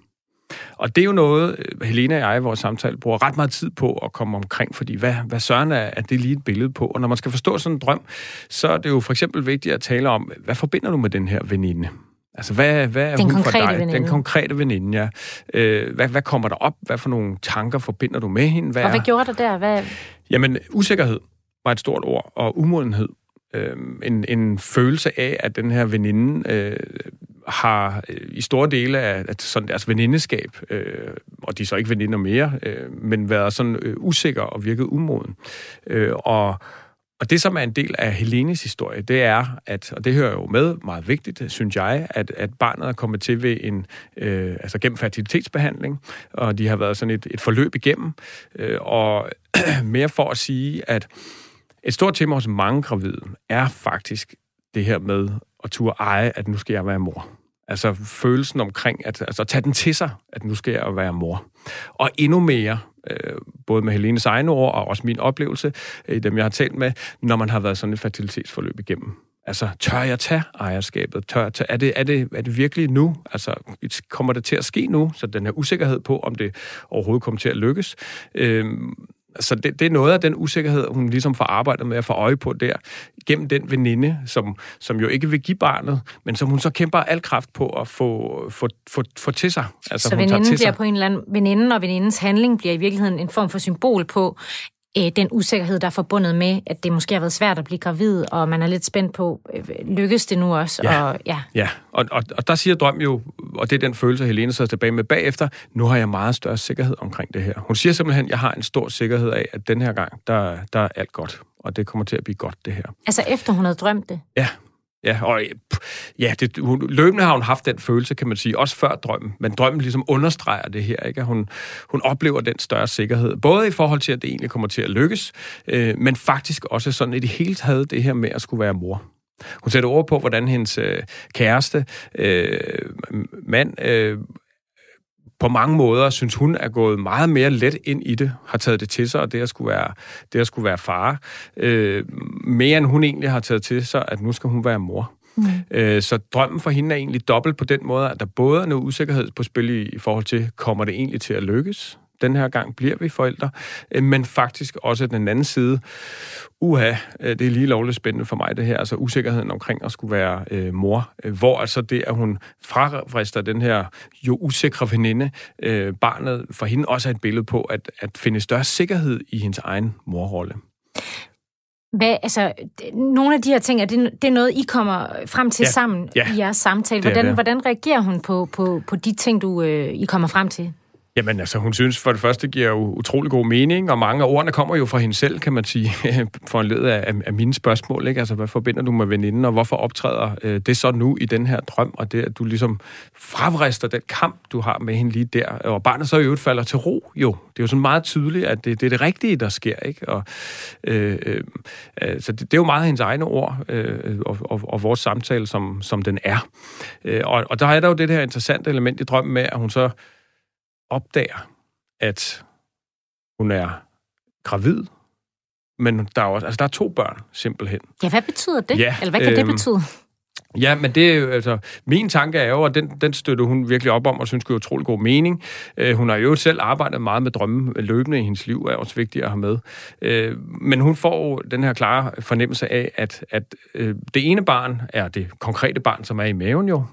Og det er jo noget, øh, Helena og jeg i vores samtale bruger ret meget tid på at komme omkring, fordi hvad, hvad søren er, er det lige et billede på? Og når man skal forstå sådan en drøm, så er det jo for eksempel vigtigt at tale om, hvad forbinder du med den her veninde? Altså, hvad, hvad er den hun for dig? Veninde. Den konkrete veninde, ja. Øh, hvad, hvad kommer der op? Hvad for nogle tanker forbinder du med hende? Hvad og hvad gjorde du der? Hvad... Jamen, usikkerhed var et stort ord, og umodenhed. Øh, en, en følelse af, at den her veninde øh, har øh, i store dele af, af sådan deres venindeskab, øh, og de er så ikke veninder mere, øh, men været sådan øh, usikker og virket umoden. Øh, og og det, som er en del af Helenes historie, det er, at, og det hører jo med, meget vigtigt, synes jeg, at, at barnet er kommet til ved en, øh, altså gennem fertilitetsbehandling, og de har været sådan et, et forløb igennem, øh, og [CLEARS THROAT] mere for at sige, at et stort tema hos mange gravide er faktisk det her med at turde eje, at nu skal jeg være mor. Altså følelsen omkring, at altså, tage den til sig, at nu skal jeg være mor. Og endnu mere, øh, både med Helenes egne ord og også min oplevelse, øh, i dem jeg har talt med, når man har været sådan et fertilitetsforløb igennem. Altså, tør jeg tage ejerskabet? Tør jeg tage, er, det, er, det, er det virkelig nu? Altså, kommer det til at ske nu? Så den her usikkerhed på, om det overhovedet kommer til at lykkes. Øh, så det, det er noget af den usikkerhed, hun ligesom får arbejdet med at få øje på der, gennem den veninde, som, som jo ikke vil give barnet, men som hun så kæmper al kraft på at få, få, få, få til sig. Altså, så veninden bliver sig. på en eller anden... Veninden og venindens handling bliver i virkeligheden en form for symbol på, øh, den usikkerhed, der er forbundet med, at det måske har været svært at blive gravid, og man er lidt spændt på, øh, lykkes det nu også? Ja, og, ja. ja. Og, og, og der siger Drøm jo, og det er den følelse, Helene sidder tilbage med bagefter, nu har jeg meget større sikkerhed omkring det her. Hun siger simpelthen, jeg har en stor sikkerhed af, at den her gang, der, der er alt godt, og det kommer til at blive godt, det her. Altså efter hun havde drømt det? Ja, Ja, og ja, det, hun, løbende har hun haft den følelse, kan man sige, også før drømmen. Men drømmen ligesom understreger det her, ikke? Hun, hun oplever den større sikkerhed. Både i forhold til, at det egentlig kommer til at lykkes, øh, men faktisk også sådan i det hele taget det her med at skulle være mor. Hun sætter ord på, hvordan hendes øh, kæreste, øh, mand, øh, på mange måder, synes hun, er gået meget mere let ind i det, har taget det til sig, og det at skulle være, det at skulle være far, øh, mere end hun egentlig har taget til sig, at nu skal hun være mor. Mm. Øh, så drømmen for hende er egentlig dobbelt på den måde, at der både er noget usikkerhed på spil i, i forhold til, kommer det egentlig til at lykkes? Den her gang bliver vi forældre, øh, men faktisk også den anden side, uha, øh, det er lige lovligt spændende for mig det her, altså usikkerheden omkring at skulle være øh, mor, øh, hvor altså det, at hun frafrister den her jo usikre veninde, øh, barnet for hende også er et billede på at, at finde større sikkerhed i hendes egen morrolle. Hvad, altså, nogle af de her ting, er det, det er noget, I kommer frem til ja. sammen ja. i jeres samtale. Hvordan, det det. hvordan reagerer hun på, på, på de ting, du øh, I kommer frem til? Jamen altså, hun synes for det første giver jo utrolig god mening, og mange af ordene kommer jo fra hende selv, kan man sige, for en led af, af mine spørgsmål. Ikke? Altså, hvad forbinder du med veninden, og hvorfor optræder øh, det så nu i den her drøm, og det, at du ligesom fravrister den kamp, du har med hende lige der, og barnet så i øvrigt falder til ro, jo. Det er jo sådan meget tydeligt, at det, det er det rigtige, der sker, ikke? Og, øh, øh, øh, så det, det er jo meget hendes egne ord, øh, og, og, og vores samtale, som, som den er. Øh, og, og der er der jo det her interessante element i drømmen med, at hun så opdager, at hun er gravid, men der er også, altså der er to børn, simpelthen. Ja, hvad betyder det? Ja, Eller hvad kan øh, det øhm, betyde? Ja, men det er jo, altså, min tanke er jo, at den, den støtter hun virkelig op om, og synes, det er utrolig god mening. Uh, hun har jo selv arbejdet meget med drømme løbende i hendes liv, er også vigtigt at have med. Uh, men hun får den her klare fornemmelse af, at, at uh, det ene barn er det konkrete barn, som er i maven jo.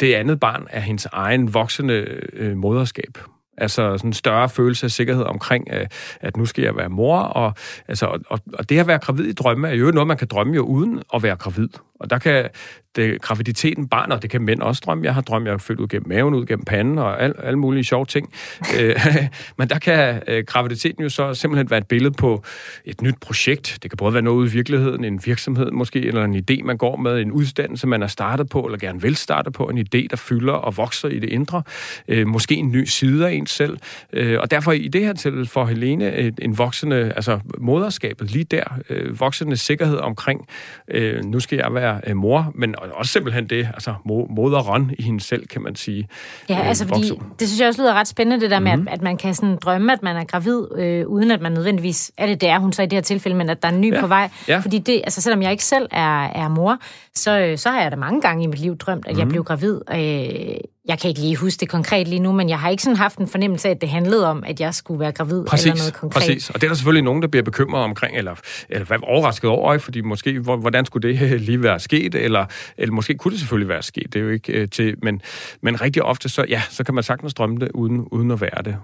Det andet barn er hendes egen voksende uh, moderskab. Altså sådan en større følelse af sikkerhed omkring, øh, at nu skal jeg være mor. Og, altså, og, og det at være gravid i drømme er jo noget, man kan drømme jo uden at være gravid. Og der kan det, graviditeten, barn, og det kan mænd også drømme. Jeg har drømt, jeg har født ud gennem maven, ud gennem panden og al, alle mulige sjove ting. [LAUGHS] Øh, [LAUGHS] men der kan øh, graviditeten jo så simpelthen være et billede på et nyt projekt. Det kan både være noget ude i virkeligheden, en virksomhed måske, eller en idé, man går med, en uddannelse, man er startet på, eller gerne vil starte på, en idé, der fylder og vokser i det indre. Øh, måske en ny side af ens selv. og derfor i det her til for Helene en voksende, altså moderskabet lige der, voksende sikkerhed omkring, nu skal jeg være mor, men og også simpelthen det, altså moderen i hende selv, kan man sige. Ja, øh, altså fordi, det synes jeg også lyder ret spændende, det der med, mm-hmm. at, at man kan sådan drømme, at man er gravid, øh, uden at man nødvendigvis, er det der hun så i det her tilfælde, men at der er en ny ja. på vej. Ja. Fordi det, altså selvom jeg ikke selv er, er mor, så, øh, så har jeg da mange gange i mit liv drømt, at mm-hmm. jeg mhm. blev gravid. Øh, jeg kan ikke lige huske det konkret lige nu, men jeg har ikke sådan haft en fornemmelse af, at det handlede om, at jeg skulle være gravid præcis, eller noget konkret. Præcis, og det er der selvfølgelig nogen, der bliver bekymret omkring, eller, eller overrasket over, fordi måske, hvordan skulle det [LAUGHS] lige være sket, eller, eller måske kunne det selvfølgelig være sket, det er jo ikke øh, til, men, men rigtig ofte, så, ja, så kan man sagtens drømme det, uden, uden at være det.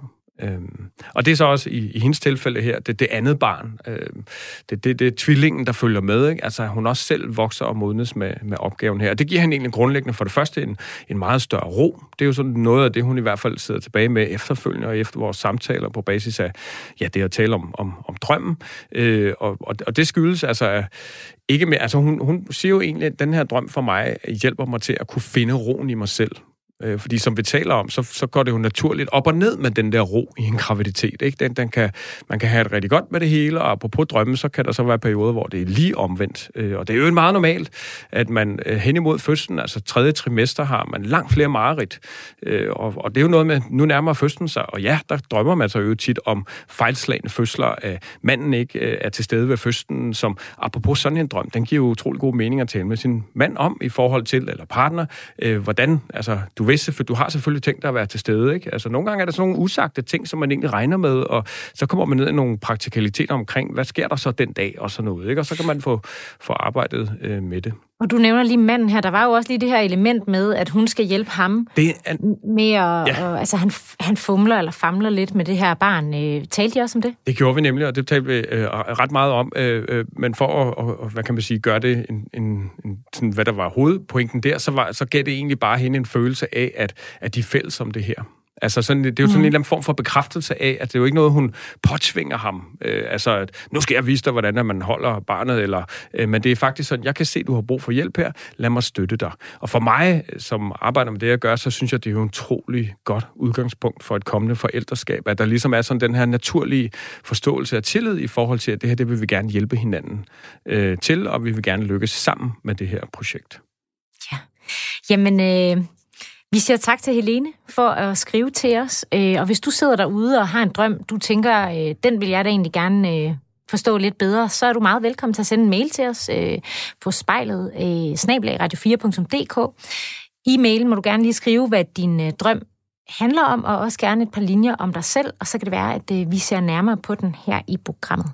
Øhm, og det er så også i, i hendes tilfælde her, det, det andet barn. Øhm, det, det, det er tvillingen, der følger med. Ikke? Altså hun også selv vokser og modnes med, med opgaven her. Og det giver hende egentlig grundlæggende for det første en, en meget større ro. Det er jo sådan noget af det, hun i hvert fald sidder tilbage med efterfølgende og efter vores samtaler på basis af ja, det at tale om, om, om drømmen. Øh, og, og, og det skyldes altså ikke mere... Altså hun, hun siger jo egentlig, at den her drøm for mig hjælper mig til at kunne finde roen i mig selv. Øh, fordi som vi taler om, så, så går det jo naturligt op og ned med den der ro i en graviditet. Ikke? Den, den kan, man kan have det rigtig godt med det hele, og apropos drømme, så kan der så være perioder, hvor det er lige omvendt. Øh, og det er jo meget normalt, at man øh, hen imod fødslen, altså tredje trimester, har man langt flere mareridt. Øh, og, og det er jo noget med, nu nærmer fødslen sig, og ja, der drømmer man så jo tit om fejlslagende fødsler, at manden ikke øh, er til stede ved fødslen, som apropos sådan en drøm, den giver jo utrolig gode mening at tale med sin mand om i forhold til, eller partner, øh, hvordan, altså, du vil, for du har selvfølgelig tænkt dig at være til stede, ikke? Altså, nogle gange er der sådan nogle usagte ting, som man egentlig regner med, og så kommer man ned i nogle praktikaliteter omkring, hvad sker der så den dag, og sådan noget, ikke? Og så kan man få, få arbejdet øh, med det. Og du nævner lige manden her. Der var jo også lige det her element med, at hun skal hjælpe ham det er, med at... Ja. Og, altså, han, han fumler eller famler lidt med det her barn. Øh, talte I også om det? Det gjorde vi nemlig, og det talte vi øh, ret meget om. Øh, øh, men for at, og, hvad kan man sige, gøre det, en, en, en, sådan, hvad der var hovedpointen der, så, var, så gav det egentlig bare hende en følelse af, at, at de er fælles om det her. Altså sådan, det er jo sådan mm. en eller anden form for bekræftelse af, at det er jo ikke noget, hun påtvinger ham. Øh, altså, at nu skal jeg vise dig, hvordan man holder barnet, eller, øh, men det er faktisk sådan, jeg kan se, du har brug for hjælp her, lad mig støtte dig. Og for mig, som arbejder med det, jeg gør, så synes jeg, det er jo en utrolig godt udgangspunkt for et kommende forældreskab, at der ligesom er sådan den her naturlige forståelse af tillid i forhold til, at det her, det vil vi gerne hjælpe hinanden øh, til, og vi vil gerne lykkes sammen med det her projekt. Ja. Jamen, øh, vi siger tak til Helene for at skrive til os. Øh, og hvis du sidder derude og har en drøm, du tænker, øh, den vil jeg da egentlig gerne øh, forstå lidt bedre, så er du meget velkommen til at sende en mail til os på spejlet snablagradio4.dk. I mailen må du gerne lige skrive, hvad din drøm handler om, og også gerne et par linjer om dig selv, og så kan det være, at vi ser nærmere på den her i programmet.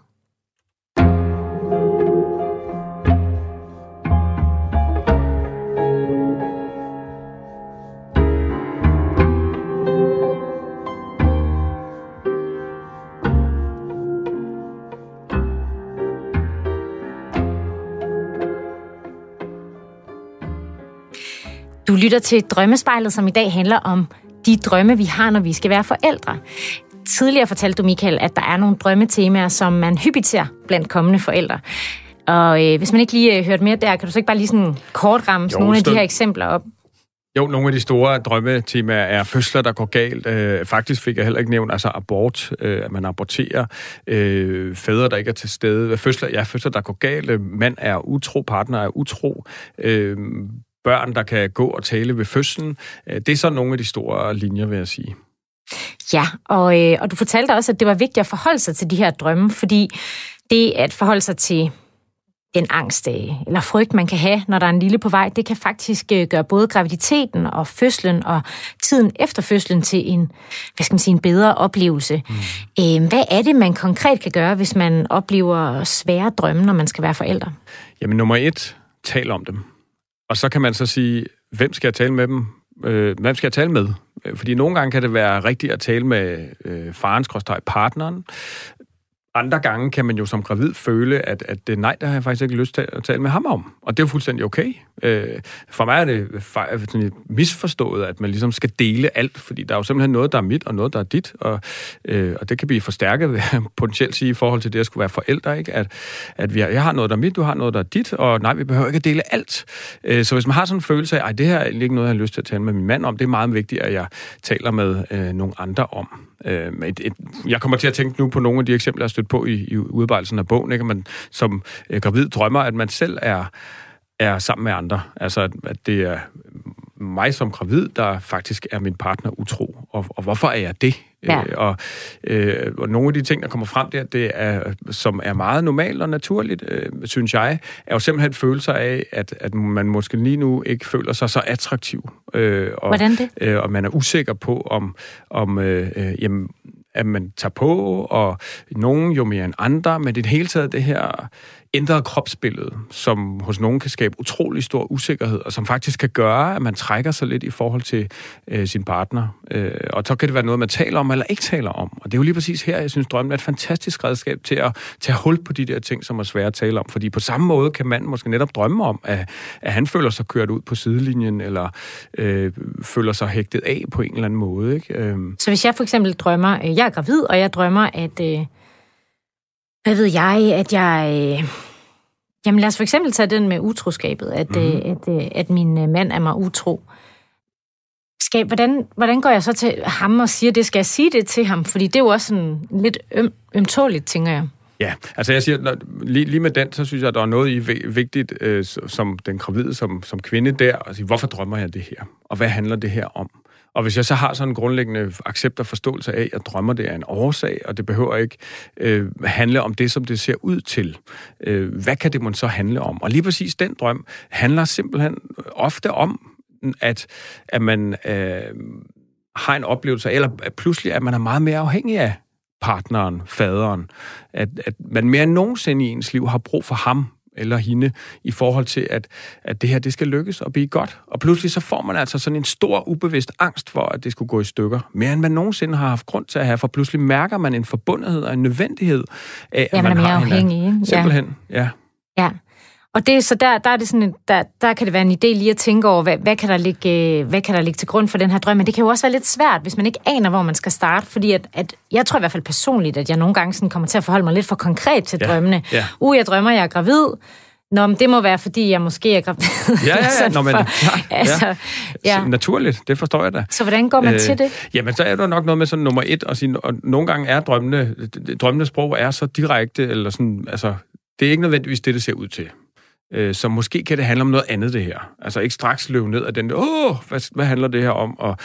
Du lytter til Drømmespejlet, som i dag handler om de drømme, vi har, når vi skal være forældre. Tidligere fortalte du, Michael, at der er nogle drømmetemaer, som man hyppigt ser blandt kommende forældre. Og øh, hvis man ikke lige øh, hørte mere der, kan du så ikke bare lige sådan kort ramme jo, nogle af de her eksempler op? Jo, nogle af de store drømmetemaer er fødsler, der går galt. Øh, faktisk fik jeg heller ikke nævnt, altså abort, øh, at man aborterer. Øh, fædre, der ikke er til stede. Fødsler, ja, fødsler, der går galt. Mand er utro, partner er utro. Øh, børn, der kan gå og tale ved fødslen. Øh, det er så nogle af de store linjer, vil jeg sige. Ja, og, øh, og du fortalte også, at det var vigtigt at forholde sig til de her drømme, fordi det at forholde sig til den angst øh, eller frygt, man kan have, når der er en lille på vej, det kan faktisk gøre både graviditeten og fødslen og tiden efter fødslen til en, hvad skal man sige, en bedre oplevelse. Mm. Hvad er det, man konkret kan gøre, hvis man oplever svære drømme, når man skal være forældre? Jamen nummer et, tal om dem. Og så kan man så sige, hvem skal jeg tale med dem? Øh, hvem skal jeg tale med? Øh, fordi nogle gange kan det være rigtigt at tale med øh, farens partneren. Andre gange kan man jo som gravid føle, at, at nej, der har jeg faktisk ikke lyst til at tale med ham om. Og det er jo fuldstændig okay. Øh, for mig er det sådan misforstået, at man ligesom skal dele alt, fordi der er jo simpelthen noget, der er mit, og noget, der er dit, og, øh, og det kan blive forstærket, [LAUGHS] potentielt sige, i forhold til det at skulle være forældre, ikke? At, at vi har, jeg har noget, der er mit, du har noget, der er dit, og nej, vi behøver ikke at dele alt. Øh, så hvis man har sådan en følelse af, at det her er ikke noget, jeg har lyst til at tale med min mand om, det er meget vigtigt, at jeg taler med øh, nogle andre om. Øh, et, et, jeg kommer til at tænke nu på nogle af de eksempler, jeg har stødt på i, i udarbejdelsen af bogen, ikke? Man som øh, gravid drømmer, at man selv er er sammen med andre. Altså, at det er mig som gravid, der faktisk er min partner utro. Og, og hvorfor er jeg det? Ja. Øh, og, øh, og nogle af de ting, der kommer frem der, det er, som er meget normalt og naturligt, øh, synes jeg, er jo simpelthen følelser af, at, at man måske lige nu ikke føler sig så attraktiv. Øh, og, Hvordan det? Øh, og man er usikker på, om, om øh, øh, jamen, at man tager på, og nogen jo mere end andre, men det hele taget det her, ændret kropsbillede, som hos nogen kan skabe utrolig stor usikkerhed, og som faktisk kan gøre, at man trækker sig lidt i forhold til øh, sin partner. Øh, og så kan det være noget, man taler om eller ikke taler om. Og det er jo lige præcis her, jeg synes, drømmen er et fantastisk redskab til at tage hul på de der ting, som er svære at tale om. Fordi på samme måde kan man måske netop drømme om, at, at han føler sig kørt ud på sidelinjen, eller øh, føler sig hægtet af på en eller anden måde. Ikke? Øh. Så hvis jeg for eksempel drømmer, øh, jeg er gravid, og jeg drømmer, at... Øh hvad ved jeg, at jeg... Øh, jamen lad os for eksempel tage den med utroskabet, at, mm. øh, at, øh, at min øh, mand er mig utro. Skal, hvordan, hvordan går jeg så til ham og siger det? Skal jeg sige det til ham? Fordi det er jo også sådan lidt øm, ømtåligt, tænker jeg. Ja, altså jeg siger, når, lige, lige med den, så synes jeg, at der er noget i vigtigt, øh, som den gravide, som, som kvinde der, at sige, hvorfor drømmer jeg det her? Og hvad handler det her om? Og hvis jeg så har sådan en grundlæggende accept og forståelse af, at jeg drømmer, det er en årsag, og det behøver ikke øh, handle om det, som det ser ud til, øh, hvad kan det man så handle om? Og lige præcis den drøm handler simpelthen ofte om, at, at man øh, har en oplevelse, eller pludselig, at man er meget mere afhængig af partneren, faderen. At, at man mere end nogensinde i ens liv har brug for ham, eller hende i forhold til, at, at det her det skal lykkes og blive godt. Og pludselig så får man altså sådan en stor, ubevidst angst for, at det skulle gå i stykker. Mere end man nogensinde har haft grund til at have, for pludselig mærker man en forbundethed og en nødvendighed af, ja, at man, man er har mere afhængig. Simpelthen, ja. ja. Og det, så der, der, er det sådan, en, der, der kan det være en idé lige at tænke over, hvad, hvad, kan der ligge, hvad kan der ligge til grund for den her drøm. Men det kan jo også være lidt svært, hvis man ikke aner, hvor man skal starte. Fordi at, at jeg tror i hvert fald personligt, at jeg nogle gange sådan kommer til at forholde mig lidt for konkret til Ja, drømmene. ja. Uh, jeg drømmer, jeg er gravid. Nå, men det må være, fordi jeg måske er gravid. Ja, ja, ja. [LAUGHS] Nå, men, for- ja, altså, ja. ja. Naturligt, det forstår jeg da. Så hvordan går man øh, til det? Jamen, så er der nok noget med sådan nummer et, og, sige, og nogle gange er drømmene, drømmende sprog er så direkte, eller sådan, altså, det er ikke nødvendigvis det, det ser ud til. Øh, Så måske kan det handle om noget andet, det her. Altså ikke straks løbe ned af den der, åh, hvad, hvad handler det her om? Og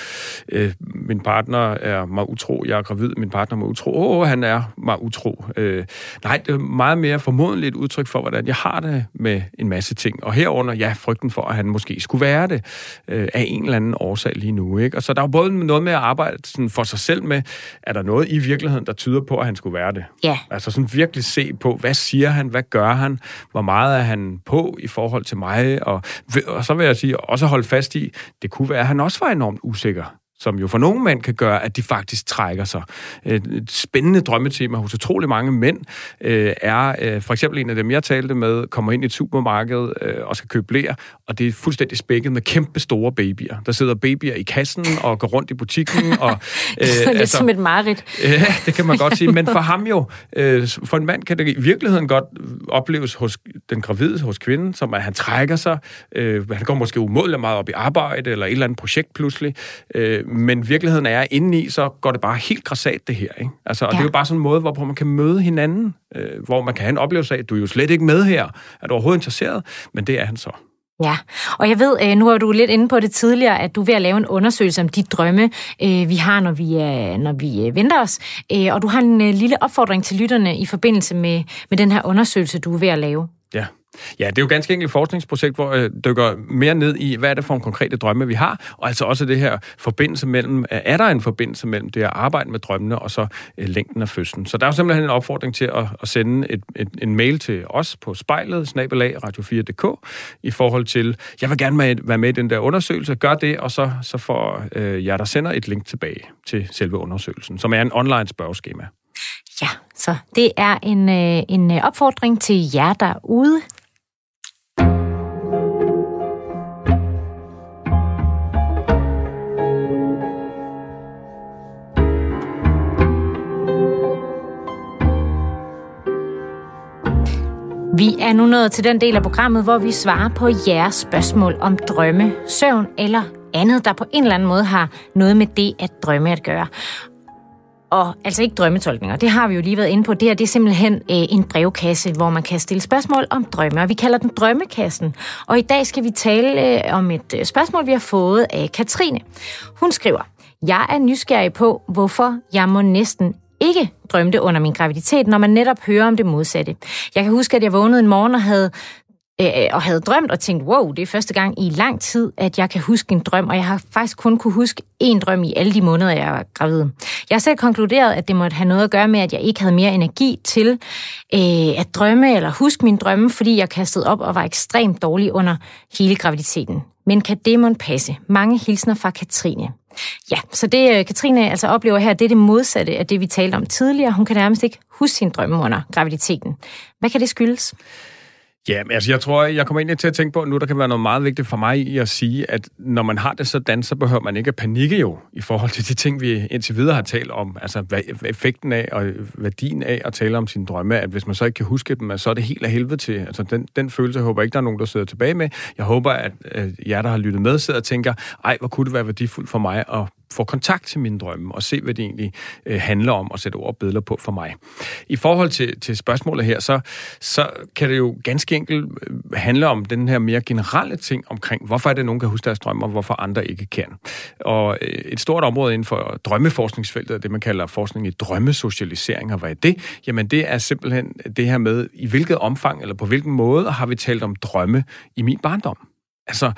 øh, min partner er mig utro, jeg er gravid, min partner er mig utro, åh, han er mig utro. Øh, nej, det er meget mere formodentligt et udtryk for, hvordan jeg har det med en masse ting. Og herunder, ja, frygten for, at han måske skulle være det øh, af en eller anden årsag lige nu. Ikke? Og så der er jo både noget med at arbejde sådan for sig selv med, er der noget i virkeligheden, der tyder på, at han skulle være det? Ja. Altså sådan virkelig se på, hvad siger han, hvad gør han, hvor meget er han på i forhold til mig, og, og så vil jeg sige, også holde fast i, det kunne være, at han også var enormt usikker som jo for nogle mænd kan gøre, at de faktisk trækker sig. Et spændende drømmetema hos utrolig mange mænd øh, er, øh, for eksempel en af dem, jeg talte med, kommer ind i et supermarked øh, og skal købe blære, og det er fuldstændig spækket med kæmpe store babyer. Der sidder babyer i kassen og går rundt i butikken. [LAUGHS] Og, Øh, det er lidt altså, som et mareridt. Ja, det kan man godt sige. Men for ham jo, øh, for en mand kan det i virkeligheden godt opleves hos den gravide, hos kvinden, som at han trækker sig. Øh, han går måske umådeligt meget op i arbejde eller et eller andet projekt pludselig. Øh, men virkeligheden er, at indeni, så går det bare helt græsat det her. Ikke? Altså, og ja. det er jo bare sådan en måde, hvorpå man kan møde hinanden, øh, hvor man kan have en oplevelse af, at du er jo slet ikke med her. Er du overhovedet interesseret? Men det er han så. Ja, og jeg ved, øh, nu var du lidt inde på det tidligere, at du er ved at lave en undersøgelse om de drømme, øh, vi har, når vi, er, når vi øh, venter os. Øh, Og du har en øh, lille opfordring til lytterne i forbindelse med, med den her undersøgelse, du er ved at lave. Ja. Ja, det er jo ganske enkelt et forskningsprojekt, hvor jeg dykker mere ned i, hvad er det for en konkrete drømme, vi har, og altså også det her forbindelse mellem, øh, er der en forbindelse mellem det at arbejde med drømmene og så øh, længden af fødslen. Så der er jo simpelthen en opfordring til at, at sende et, et, en mail til os på spejlet, snabelag radio4.dk, i forhold til, jeg vil gerne med, være med i den der undersøgelse, gør det, og så, så får øh, jeg der sender et link tilbage til selve undersøgelsen, som er en online spørgeskema. Ja, så det er en, øh, en opfordring til jer derude. Vi er nu nået til den del af programmet, hvor vi svarer på jeres spørgsmål om drømme, søvn eller andet, der på en eller anden måde har noget med det at drømme at gøre. Og altså ikke drømmetolkninger, det har vi jo lige været inde på. Det her det er simpelthen øh, en brevkasse, hvor man kan stille spørgsmål om drømme, og vi kalder den Drømmekassen. Og i dag skal vi tale øh, om et øh, spørgsmål, vi har fået af Katrine. Hun skriver, jeg er nysgerrig på, hvorfor jeg må næsten ikke drømte under min graviditet, når man netop hører om det modsatte. Jeg kan huske, at jeg vågnede en morgen og havde øh, og havde drømt og tænkt, wow, det er første gang i lang tid, at jeg kan huske en drøm, og jeg har faktisk kun kunne huske én drøm i alle de måneder, jeg var gravid. Jeg har selv konkluderet, at det måtte have noget at gøre med, at jeg ikke havde mere energi til øh, at drømme eller huske min drømme, fordi jeg kastede op og var ekstremt dårlig under hele graviditeten. Men kan det måtte passe? Mange hilsner fra Katrine. Ja, så det øh, Katrine altså oplever her, det er det modsatte af det, vi talte om tidligere. Hun kan nærmest ikke huske sin drømme under graviditeten. Hvad kan det skyldes? Ja, men altså jeg tror, jeg kommer ind til at tænke på, at nu der kan være noget meget vigtigt for mig i at sige, at når man har det sådan, så behøver man ikke at panikke jo, i forhold til de ting, vi indtil videre har talt om. Altså hvad effekten af og værdien af at tale om sine drømme, at hvis man så ikke kan huske dem, så er det helt af helvede til. Altså den, den følelse jeg håber ikke, der er nogen, der sidder tilbage med. Jeg håber, at, at jer, der har lyttet med, sidder og tænker, ej, hvor kunne det være værdifuldt for mig at få kontakt til mine drømme og se, hvad det egentlig øh, handler om og sætte ord og billeder på for mig. I forhold til, til spørgsmålet her, så, så kan det jo ganske enkelt øh, handle om den her mere generelle ting omkring, hvorfor er det, nogen kan huske deres drømme, og hvorfor andre ikke kan. Og øh, et stort område inden for drømmeforskningsfeltet, det man kalder forskning i drømmesocialisering, og hvad er det? Jamen det er simpelthen det her med, i hvilket omfang eller på hvilken måde har vi talt om drømme i min barndom. Altså,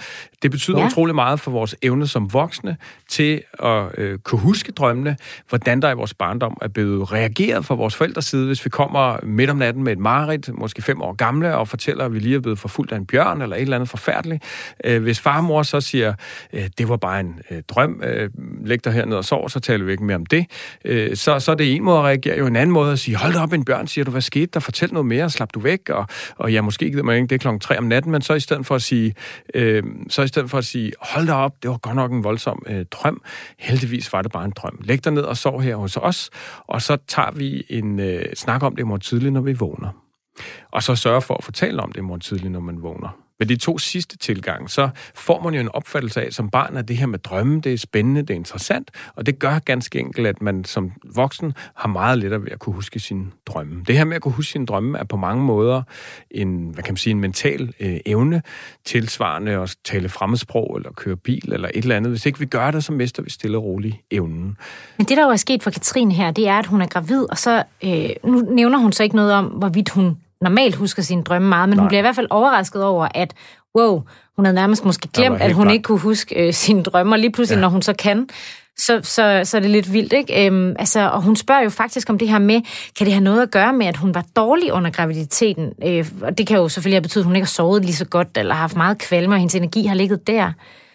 det betyder ja. utrolig meget for vores evne som voksne til at øh, kunne huske drømmene, hvordan der i vores barndom er blevet reageret fra vores forældres side, hvis vi kommer midt om natten med et mareridt, måske fem år gamle, og fortæller, at vi lige er blevet forfulgt af en bjørn eller et eller andet forfærdeligt. Øh, hvis farmor så siger, øh, det var bare en øh, drøm, øh, læg dig hernede og sov, så taler vi ikke mere om det, øh, så, så er det en måde at reagere. Jo en anden måde at sige, hold da op, en bjørn, siger du, hvad skete der? Fortæl noget mere, slap du væk, og, og ja, måske gider man ikke det klokken tre om natten, men så i stedet for at sige, øh, Øh, så i stedet for at sige, hold da op, det var godt nok en voldsom øh, drøm, heldigvis var det bare en drøm. Læg dig ned og sov her hos os, og så tager vi en øh, snak om det i morgen tidlig, når vi vågner. Og så sørge for at fortælle om det i morgen tidlig, når man vågner. Med de to sidste tilgange, så får man jo en opfattelse af, som barn, at det her med drømme, det er spændende, det er interessant, og det gør ganske enkelt, at man som voksen har meget lettere ved at kunne huske sine drømme. Det her med at kunne huske sine drømme er på mange måder en, hvad kan man sige, en mental øh, evne, tilsvarende at tale fremmedsprog eller køre bil eller et eller andet. Hvis ikke vi gør det, så mister vi stille og roligt evnen. Men det, der jo er sket for Katrine her, det er, at hun er gravid, og så øh, nu nævner hun så ikke noget om, hvorvidt hun normalt husker sine drømme meget, men Nej. hun bliver i hvert fald overrasket over, at wow, hun havde nærmest måske glemt, at hun klar. ikke kunne huske øh, sine drømme, og lige pludselig, ja. når hun så kan, så, så, så er det lidt vildt, ikke? Øhm, altså, og hun spørger jo faktisk om det her med, kan det have noget at gøre med, at hun var dårlig under graviditeten? Øh, og det kan jo selvfølgelig have betydet, at hun ikke har sovet lige så godt, eller har haft meget kvalme, og hendes energi har ligget der.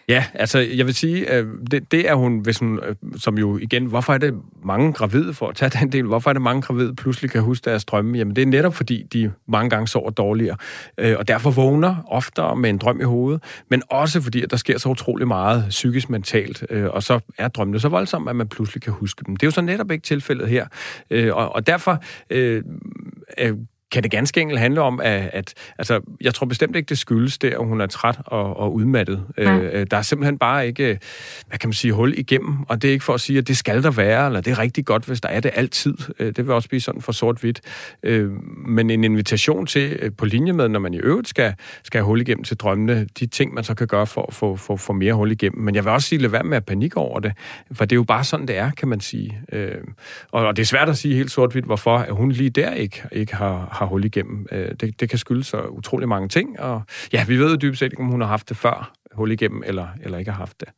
Ja, altså jeg vil sige, øh, det, det er hun, hvis hun, øh, som jo igen, hvorfor er det mange gravide, for at tage den del, hvorfor er det mange gravide pludselig kan huske deres drømme? Jamen det er netop fordi, de mange gange sover dårligere, øh, og derfor vågner oftere med en drøm i hovedet, men også fordi, at der sker så utrolig meget psykisk mentalt, øh, og så er drømmene så voldsomme, at man pludselig kan huske dem. Det er jo så netop ikke tilfældet her, øh, og, og derfor øh, øh kan det ganske enkelt handle om, at, at altså, jeg tror bestemt ikke, det skyldes det, at hun er træt og, og udmattet. Ja. Øh, der er simpelthen bare ikke, hvad kan man sige, hul igennem, og det er ikke for at sige, at det skal der være, eller det er rigtig godt, hvis der er det altid. Øh, det vil også blive sådan for sort-hvidt. Øh, men en invitation til øh, på linje med, når man i øvrigt skal, skal have hul igennem til drømmene, de ting, man så kan gøre for at få for, for mere hul igennem. Men jeg vil også sige, lad være med at panik over det, for det er jo bare sådan, det er, kan man sige. Øh, og, og det er svært at sige helt sort-hvidt, hvorfor at hun lige der ikke, ikke har har hul igennem. Øh, det, det kan skyldes så utrolig mange ting, og ja, vi ved jo dybest set ikke, om hun har haft det før hul igennem, eller, eller ikke har haft det.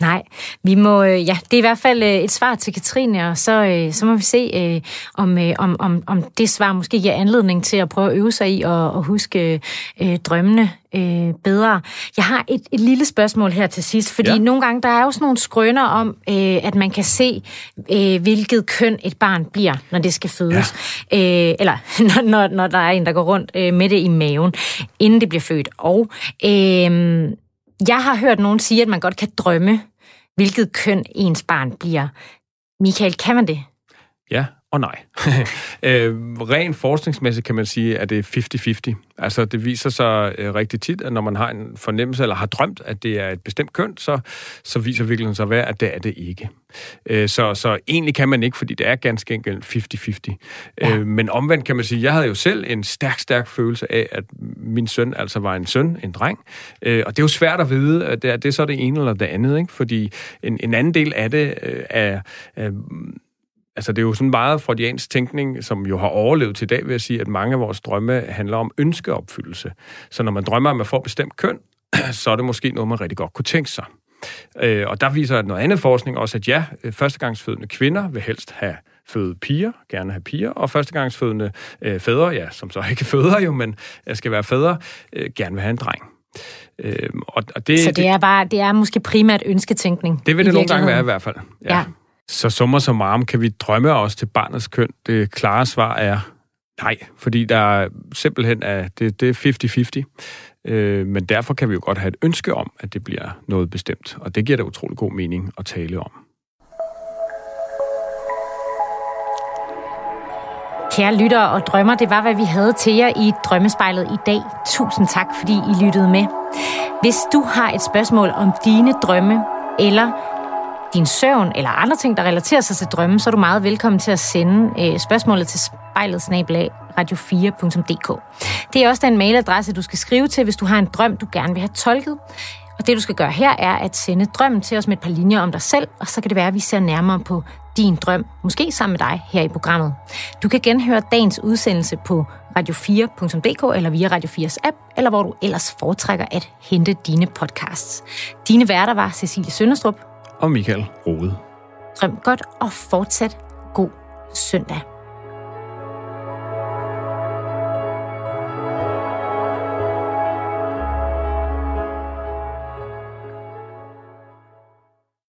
Nej, vi må, øh, ja, det er i hvert fald øh, et svar til Katrine, og så, så må vi se, om, om, om, om det svar måske giver anledning til at prøve at øve sig i og, og huske øh, drømmene øh, bedre. Jeg har et, et lille spørgsmål her til sidst, fordi ja. nogle gange der er jo sådan nogle skrøner om, øh, at man kan se, øh, hvilket køn et barn bliver, når det skal fødes. Ja. Øh, eller [LAUGHS] når, når, når der er en, der går rundt øh, med det i maven, inden det bliver født. Og øh, jeg har hørt nogen sige, at man godt kan drømme, hvilket køn ens barn bliver. Michael, kan man det? Ja, og nej. [LAUGHS] øh, ren forskningsmæssigt kan man sige, at det er 50-50. Altså det viser sig øh, rigtig tit, at når man har en fornemmelse eller har drømt, at det er et bestemt køn, så, så viser virkeligheden sig at være, at det er det ikke. Øh, så, så egentlig kan man ikke, fordi det er ganske enkelt 50-50. Ja. Øh, men omvendt kan man sige, jeg havde jo selv en stærk, stærk følelse af, at min søn altså var en søn, en dreng. Øh, og det er jo svært at vide, at det er, det er så det ene eller det andet, ikke? fordi en, en anden del af det øh, er... er Altså, det er jo sådan meget freudiansk tænkning, som jo har overlevet til i dag, ved at sige, at mange af vores drømme handler om ønskeopfyldelse. Så når man drømmer om at få bestemt køn, [CLEARS THROAT] så er det måske noget, man rigtig godt kunne tænke sig. Øh, og der viser noget andet forskning også, at ja, førstegangsfødende kvinder vil helst have føde piger, gerne have piger, og førstegangsfødende øh, fædre, ja, som så ikke [LAUGHS] føder jo, men skal være fædre, øh, gerne vil have en dreng. Øh, og, og det, så det er, bare, det er måske primært ønsketænkning? Det vil det nogle gange være i hvert fald. Ja. ja. Så summer som arm, kan vi drømme os til barnets køn? Det klare svar er nej, fordi der simpelthen er, det, det er 50-50. Øh, men derfor kan vi jo godt have et ønske om, at det bliver noget bestemt, og det giver da utrolig god mening at tale om. Kære lyttere og drømmer, det var, hvad vi havde til jer i Drømmespejlet i dag. Tusind tak, fordi I lyttede med. Hvis du har et spørgsmål om dine drømme, eller din søvn, eller andre ting, der relaterer sig til drømme, så er du meget velkommen til at sende øh, spørgsmålet til spejlet radio4.dk. Det er også den mailadresse, du skal skrive til, hvis du har en drøm, du gerne vil have tolket. Og det, du skal gøre her, er at sende drømmen til os med et par linjer om dig selv, og så kan det være, at vi ser nærmere på din drøm, måske sammen med dig her i programmet. Du kan genhøre dagens udsendelse på radio4.dk eller via Radio 4's app, eller hvor du ellers foretrækker at hente dine podcasts. Dine værter var Cecilie Sønderstrup og Michael Rode. Drøm godt og fortsat god søndag.